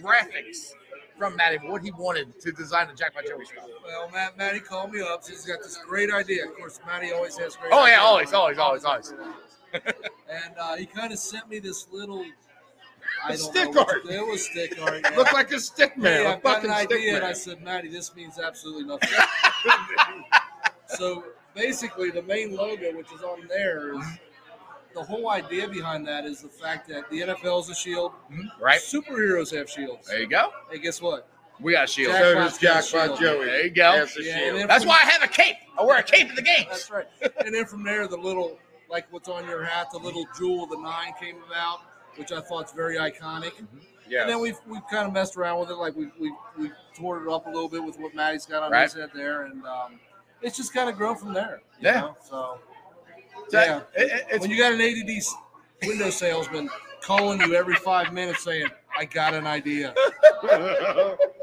graphics from Matty? What he wanted to design the Jackpot Joey stuff? Well, Matt, Matty called me up. He's got this great idea. Of course, Matty always has great. Oh, yeah, always, always, always, always. And uh, he kind of sent me this little. I don't Stick know art. It was stick art. Yeah. Look like a stick man. A I've got fucking an idea, and. I said, Matty, this means absolutely nothing. so basically, the main logo, which is on there, is the whole idea behind that is the fact that the NFL is a shield. Right? Superheroes have shields. There you go. Hey, guess what? We got shields. Jack- So does Jackpot's got a Jackpot shield. Joey. There you go. Has a Yeah, shield. That's from- why I have a cape. I wear a cape in the games. That's right. and then from there, the little, like what's on your hat, the little jewel of the nine came about, which I thought's very iconic. Yeah. And then we've we've kind of messed around with it, like we we we tore it up a little bit with what Maddie's got on Right. his head there, and um, it's just kind of grown from there. you Yeah. know? So So, yeah, it- it- it's when you got an ADD s- window salesman calling you every five minutes saying, "I got an idea,"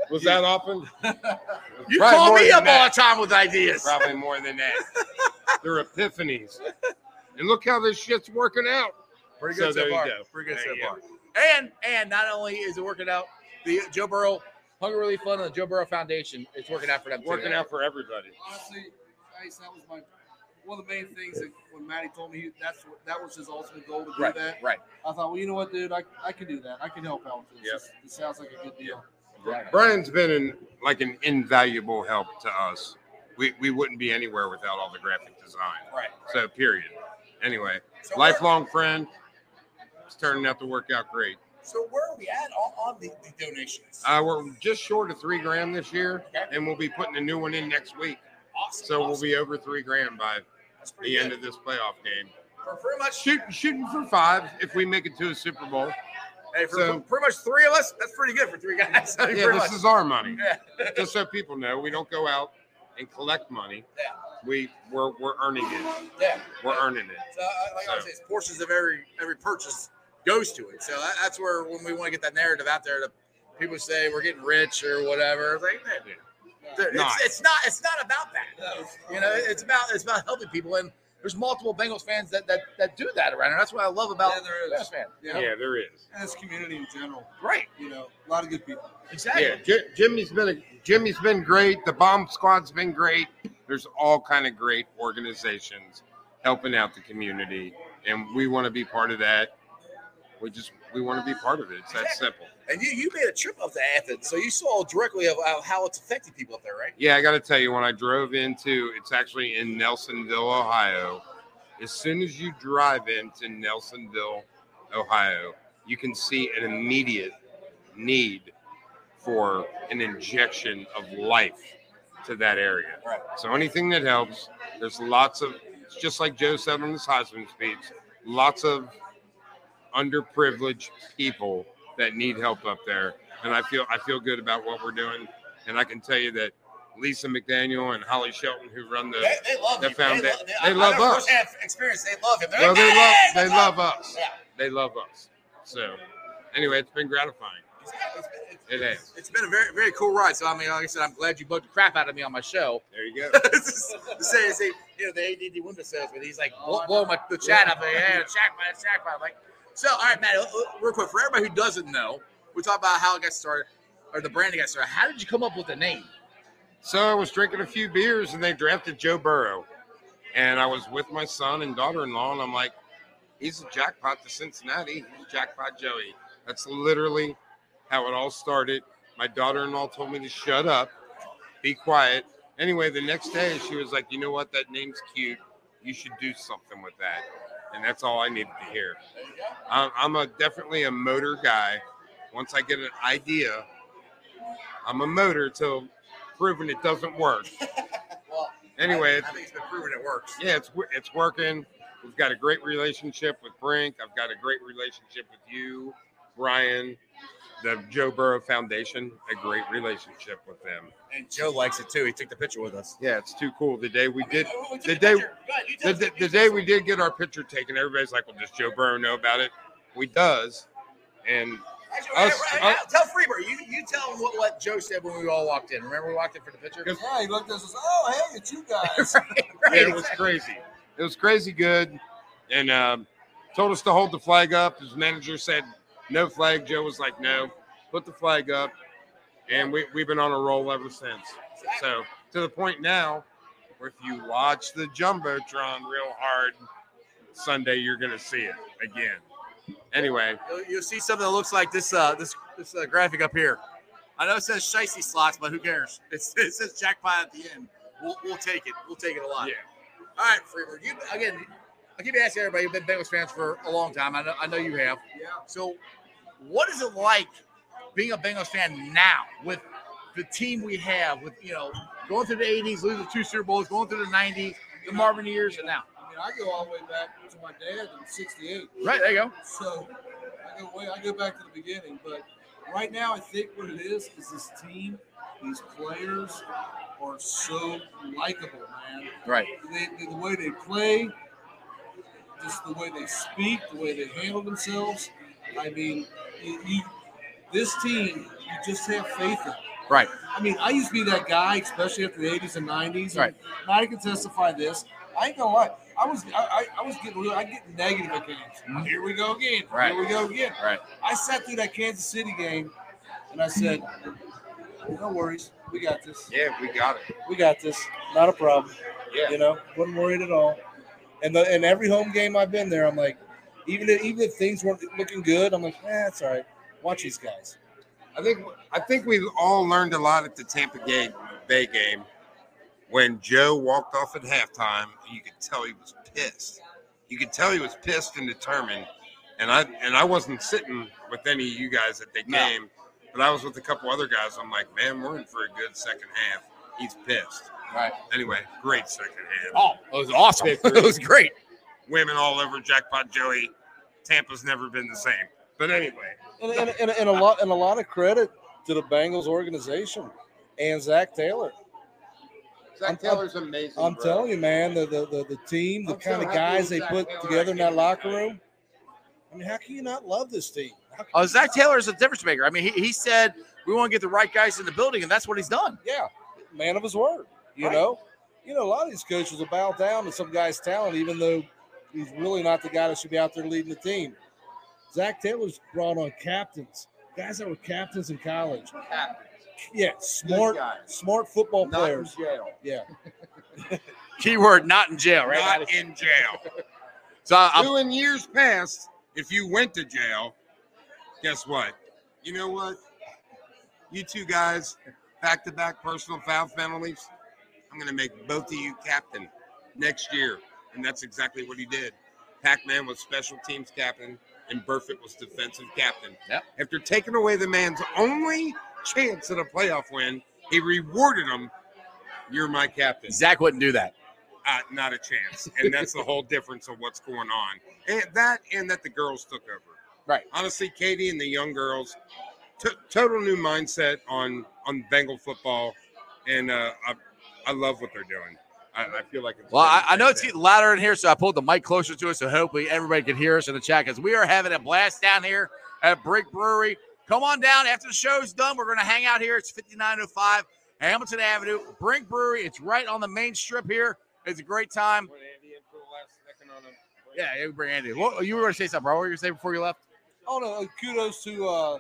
Was that often? you Probably call me than up all the time with ideas. Probably more than that. They're epiphanies. And look how this shit's working out. Pretty good so, there you far. go. Pretty good There so you go. far. And and not only is it working out, the Joe Burrow Hunger Relief Fund and the Joe Burrow Foundation, it's working out for them. too. Working out for everybody. honestly, guys, that was my one of the main things that when Maddie told me he, that's what that was his ultimate goal to do Right, that. right. I thought, well, you know what, dude, I, I can do that. I can help out with this. Yep. This, this sounds like a good deal. Brian's been an, like an invaluable help to us. We, we wouldn't be anywhere without all the graphic design. Right. So, period. Anyway, So lifelong friend. It's turning out to work out great. So where are we at on, on the, the donations? Uh, we're just short of three grand this year, Okay. and we'll be putting a new one in next week. Awesome. So we'll be over three grand by the good. end of this playoff game. for pretty much Shoot, shooting for five if we make it to a Super Bowl. hey, for so- pretty much three of us. That's pretty good for three guys. I mean, Yeah, this much. is our money. yeah. Just so people know, we don't go out and collect money. Yeah. We we're we're earning it. yeah. We're earning it. So, uh, like I was saying, portions of every every purchase goes to it. So that, that's where when we want to get that narrative out there, to people say we're getting rich or whatever. Like, dude, it's, Not. it's not. It's not about that. You know, it's about it's about helping people, and there's multiple Bengals fans that that, that do that around. here. that's what I love about Yeah, there is. Bengals fan. Yeah. Yeah, there is. And this community in general, Right. you know, a lot of good people. Exactly. Yeah, J- Jimmy's been a, Jimmy's been great. The bomb squad's been great. There's all kind of great organizations helping out the community, and we want to be part of that. We just we want to be part of it. It's that simple. And you, you made a trip up to Athens, so you saw directly of how- how it's affecting people up there, right? Yeah, I got to tell you, when I drove into, it's actually in Nelsonville, Ohio. As soon as you drive into Nelsonville, Ohio, you can see an immediate need for an injection of life to that area. Right. So anything that helps, there's lots of, it's just like Joe said on his Heisman speech, lots of underprivileged people that need help up there. And I feel I feel good about what we're doing. And I can tell you that Lisa McDaniel and Holly Shelton, who run the They, they love They you. found they, they I love us. Experience. They love him. They're well, like, they love they love us. Yeah. They love us. So anyway, it's been gratifying. It's, it's, it's, It has. it's been a very very cool ride. So I mean, like I said, I'm glad you bugged the crap out of me on my show. There you go. say, say, you know, the ADD window salesman. He's like, Oh, blow, blow my the chat up. Like, yeah, check by check by. Like, so all right, Matt. uh, uh, Real quick, for everybody who doesn't know, we talk about how it got started, or the branding got started. How did you come up with the name? So I was drinking a few beers and they drafted Joe Burrow. And I was with my son and daughter in law, and I'm like, he's a jackpot to Cincinnati. He's jackpot Joey. That's literally how it all started. My daughter in law told me to shut up, be quiet. Anyway, the next day she was like, you know what? That name's cute. You should do something with that. And that's all I needed to hear. I'm, I'm a definitely a motor guy. Once I get an idea, I'm a motor till proven it doesn't work. Well, Anyway, I, I think it's been proven it works. yeah, it's it's working. We've got a great relationship with Brink. I've got a great relationship with you, Brian, the Joe Burrow Foundation. A great relationship with them. And Joe likes it too. He took the picture with us. Yeah, it's too cool. The day we did, took the day- ahead, the, the, the day we did get our picture taken, everybody's like, "Well, does Joe Burrow know about it?" We does, and Actually, was- hey, hey, I- tell Freeber. You you tell him what, what Joe said when we all walked in. Remember we walked in for the picture? Yeah, he looked at us and said, "Oh, hey, it's you guys." right, right. Yeah, it was crazy. It was crazy good, and um, told us to hold the flag up. His manager said no flag. Joe was like, no, put the flag up, and we we've been on a roll ever since. So to the point now, where if you watch the jumbotron real hard Sunday, you're gonna see it again. Anyway, You'll, you'll see something that looks like this uh, this this uh, graphic up here. I know it says shicey slots, but who cares? It's, it says jackpot at the end. We'll, we'll take it. We'll take it a lot. yeah. All right, Freeber. You again. I keep asking everybody. You've been Bengals fans for a long time. I know. I know you have. Yeah. So, what is it like being a Bengals fan now with the team we have? With you know, going through the '80s, losing two Super Bowls, going through the '90s, the Marvin years, and now. I mean, I go all the way back to my dad in '68. Right there you go. So I go way, I go back to the beginning. But right now, I think what it is is this team, these players are so likable, man. Right. They, they- the way they play, just the way they speak, the way they handle themselves. I mean, you, you this team, you just have faith in. Right. I mean, I used to be that guy, especially after the 80s and 90s. And Right. I can testify this. I ain't gonna lie. I was I, I, was getting real. I get negative at games. Mhm. Here we go again. Right. Here we go again. Right. I sat through that Kansas City game, and I said, "No worries, we got this. Yeah, we got it. We got this. Not a problem. Yeah. You know, wasn't worried at all. And the and every home game I've been there, I'm like, even if, even if things weren't looking good, I'm like, eh, it's all right. Watch these guys. I think I think we've all learned a lot at the Tampa Gay Bay game when Joe walked off at halftime. You could tell he was pissed. You could tell he was pissed and determined. And I and I wasn't sitting with any of you guys at the No. game, but I was with a couple other guys. I'm like, man, we're in for a good second half. He's pissed. Right. Anyway, great second half. Oh, it was awesome. It was great. Women all over Jackpot Joey. Tampa's never been the same. But anyway, And, and, and, and a lot and a lot of credit to the Bengals organization and Zac Taylor. Zac I'm- Taylor's amazing. I'm bro. telling you, man, the the, the, the team, the I'm so kind of guys they Zac put Taylor. together in that locker believe room. I mean, how can you not love this team? How can Oh, you Zac not? Taylor is a difference maker. I mean, he, he said we want to get the right guys in the building, and that's what he's done. Yeah, man of his word. You Right. know, you know, a lot of these coaches will bow down to some guy's talent, even though he's really not the guy that should be out there leading the team. Zac Taylor's brought on captains, guys that were captains in college. Yeah, smart, smart football Not in players. jail. Yeah, Keyword: not in jail. Right. Not in jail. so uh, I'm, Who in years past, if you went to jail, guess what? You know what? You two guys, back to back personal foul penalties. I'm going to make both of you captain next year. And that's exactly what he did. Pac Man was special teams captain, and Burfict was defensive captain. Yep. After taking away the man's only chance at a playoff win, he rewarded him. You're my captain. Zac wouldn't do that. Uh, not a chance. And that's the whole difference of what's going on. And that and that the girls took over. Right. Honestly, Katie and the young girls, t- total new mindset on on Bengal football, and uh, I, I love what they're doing. I, I feel like it's Well, I, I know it's getting louder in here, so I pulled the mic closer to us, so hopefully everybody can hear us in the chat because we are having a blast down here at Brink Brewery. Come on down after the show's done. We're going to hang out here. It's 5905 Hamilton Avenue, Brink Brewery. It's right on the main strip here. It's a great time. Yeah, yeah, we bring Andy. Well, you were going to say something, bro. What were you going to say before you left? Oh no! Kudos to uh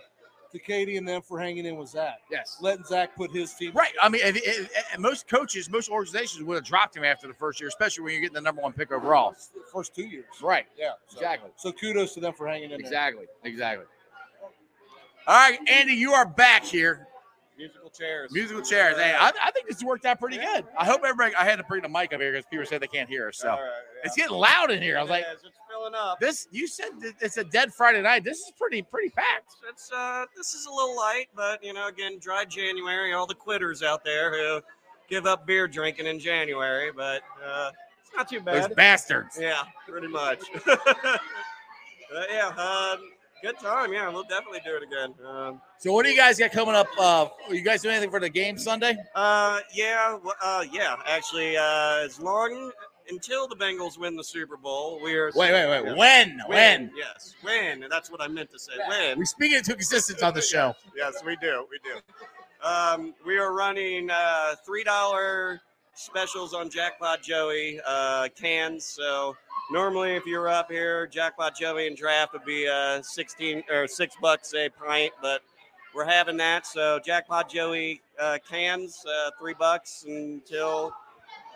to Katie and them for hanging in with Zac, Yes. letting Zac put his team. Right. I mean, and- and- and most coaches, most organizations would have dropped him after the first year, especially when you're getting the number one pick overall. First two years. Right. Yeah. So, Exactly. So kudos to them for hanging in there. Exactly. Exactly. All right, Andy, you are back here. Musical chairs. Musical chairs. Hey, I, I think this worked out pretty good. I hope everybody. I had to bring the mic up here because people said they can't hear us. So right, yeah. it's getting loud in here. I was like, It is, it's filling up. this. You said it's a dead Friday night. This is pretty pretty packed. It's uh, this is a little light, but you know, again, dry January. All the quitters out there who give up beer drinking in January, but uh, it's not too bad. Those bastards. Yeah, pretty much. but yeah, um, good time. Yeah, we'll definitely do it again. Um, So what do you guys got coming up? Uh, are you guys doing anything for the game Sunday? uh, yeah, uh, yeah. Actually, uh, as long until the Bengals win the Super Bowl, we are Wait, wait, wait. Yeah. When? When? Yes, when. And that's what I meant to say. When. We speak it to existence on the show. Yes, we do. We do. Um, we are running uh, three dollar specials on Jackpot Joey uh, cans. So normally, if you're up here, Jackpot Joey and draft would be uh, sixteen or six bucks a pint, but we're having that. So Jackpot Joey uh, cans, uh, three bucks until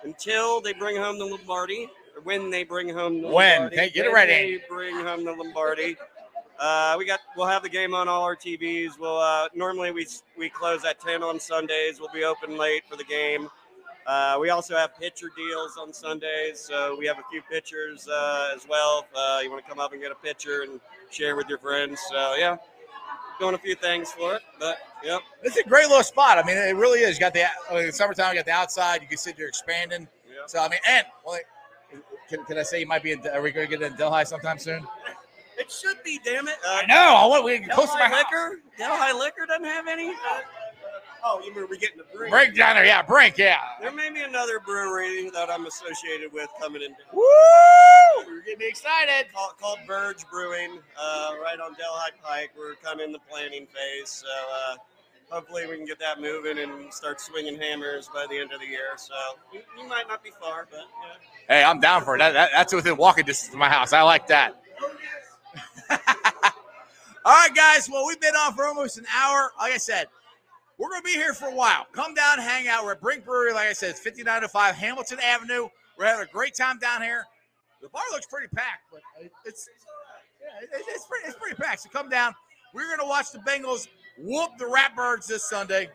until they bring home the Lombardi. Or when they bring home the When? Lombardi. Hey, get it right, they bring home the Lombardi. Uh, we got we'll have the game on all our TVs. We'll uh, normally we we close at ten on Sundays. We'll be open late for the game. Uh, we also have pitcher deals on Sundays, so we have a few pitchers uh, as well. If uh, you want to come up and get a pitcher and share with your friends, so yeah, doing a few things for it. But yep, It's a great little spot. I mean, it really is. You got the I mean, summertime. You got the outside. You can sit there expanding. yep. So I mean, and well, can, can I say you might be? In, are we going to get in Delhi sometime soon? it should be. Damn it! Uh, I know. I want we can close to my Delhi house. Liquor. Delhi Liquor doesn't have any. Oh, you mean we're getting the drink? Break down there, yeah. Brink, yeah. There may be another brewery that I'm associated with coming in. Woo! You're getting me excited. Called, called Verge Brewing, uh, right on Delhi Pike. We're kind of in the planning phase, so uh, hopefully we can get that moving and start swinging hammers by the end of the year. So you, you might not be far, but yeah. Hey, I'm down for it. That, that, that's within walking distance of my house. I like that. All right, guys. Well, we've been on for almost an hour. Like I said, we're going to be here for a while. Come down, hang out. We're at Brink Brewery. Like I said, it's 5905 Hamilton Avenue. We're having a great time down here. The bar looks pretty packed, but it's yeah, it's pretty it's pretty packed. So come down. We're going to watch the Bengals whoop the Ratbirds this Sunday.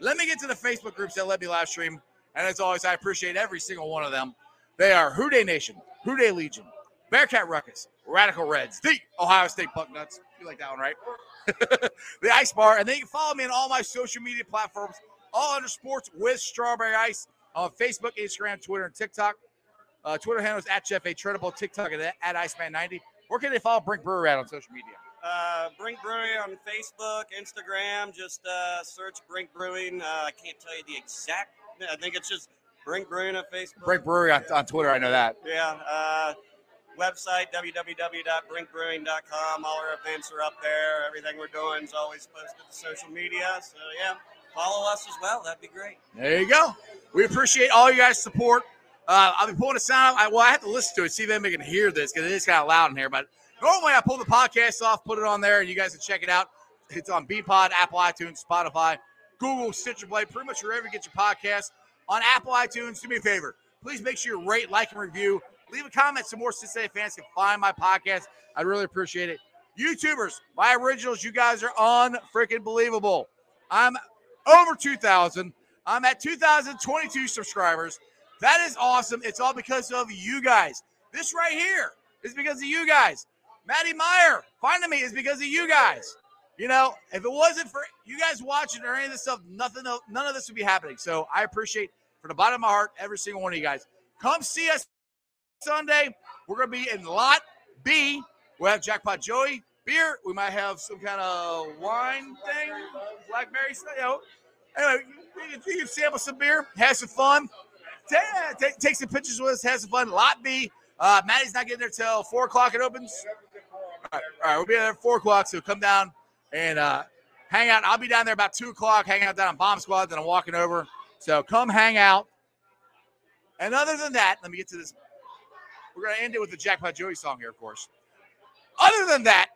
Let me get to the Facebook groups that let me live stream. And as always, I appreciate every single one of them. They are Who Dey Nation, Who Dey Legion, Bearcat Ruckus, Radical Reds, the Ohio State Bucknuts. You like that one, right? the Ice Bar. And then you can follow me on all my social media platforms, all under sports with Strawberry Ice on Facebook, Instagram, Twitter, and TikTok. Uh, Twitter handles at Jeff A. Treadable, TikTok at, at Iceman90. Where can they follow Brink Brewery at on social media? Uh, Brink Brewing on Facebook, Instagram. Just uh, search Brink Brewing. Uh, I can't tell you the exact. I think it's just Brink Brewing on Facebook. Brink Brewery on, on Twitter. I know that. Yeah. Website www.brinkbrewing.com. All our events are up there. Everything we're doing is always posted to social media. So yeah, follow us as well. That'd be great. There you go. We appreciate all you guys' support. Uh, I'll be pulling the sound. I, well, I have to listen to it, see if anybody can hear this because it is kind of loud in here. But normally I pull the podcast off, put it on there, and you guys can check it out. It's on Beanpod, Apple iTunes, Spotify, Google, Stitcher Play, pretty much wherever you get your podcast. On Apple iTunes, do me a favor. Please make sure you rate, like, and review. Leave a comment so more Cincinnati fans can find my podcast. I'd really appreciate it. YouTubers, my originals, you guys are on freaking believable. I'm over 2,000. I'm at 2,022 subscribers. That is awesome. It's all because of you guys. This right here is because of you guys. Maddie Meyer finding me is because of you guys. You know, if it wasn't for you guys watching or any of this stuff, nothing, none of this would be happening. So I appreciate from the bottom of my heart every single one of you guys. Come see us Sunday. We're going to be in Lot B. We'll have Jackpot Joey beer. We might have some kind of wine thing, blackberry stuff. You know. Anyway, you can, you can sample some beer, have some fun, take, take, take some pictures with us, have some fun. Lot B. Uh, Maddie's not getting there till four o'clock. It opens. All right, all right, we'll be there at four o'clock. So come down and uh, hang out. I'll be down there about two o'clock, hanging out down on Bomb Squad. Then I'm walking over. So come hang out. And other than that, let me get to this. We're gonna end it with the Jackpot Joey song here, of course. Other than that,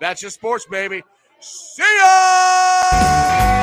that's just sports, baby. See ya.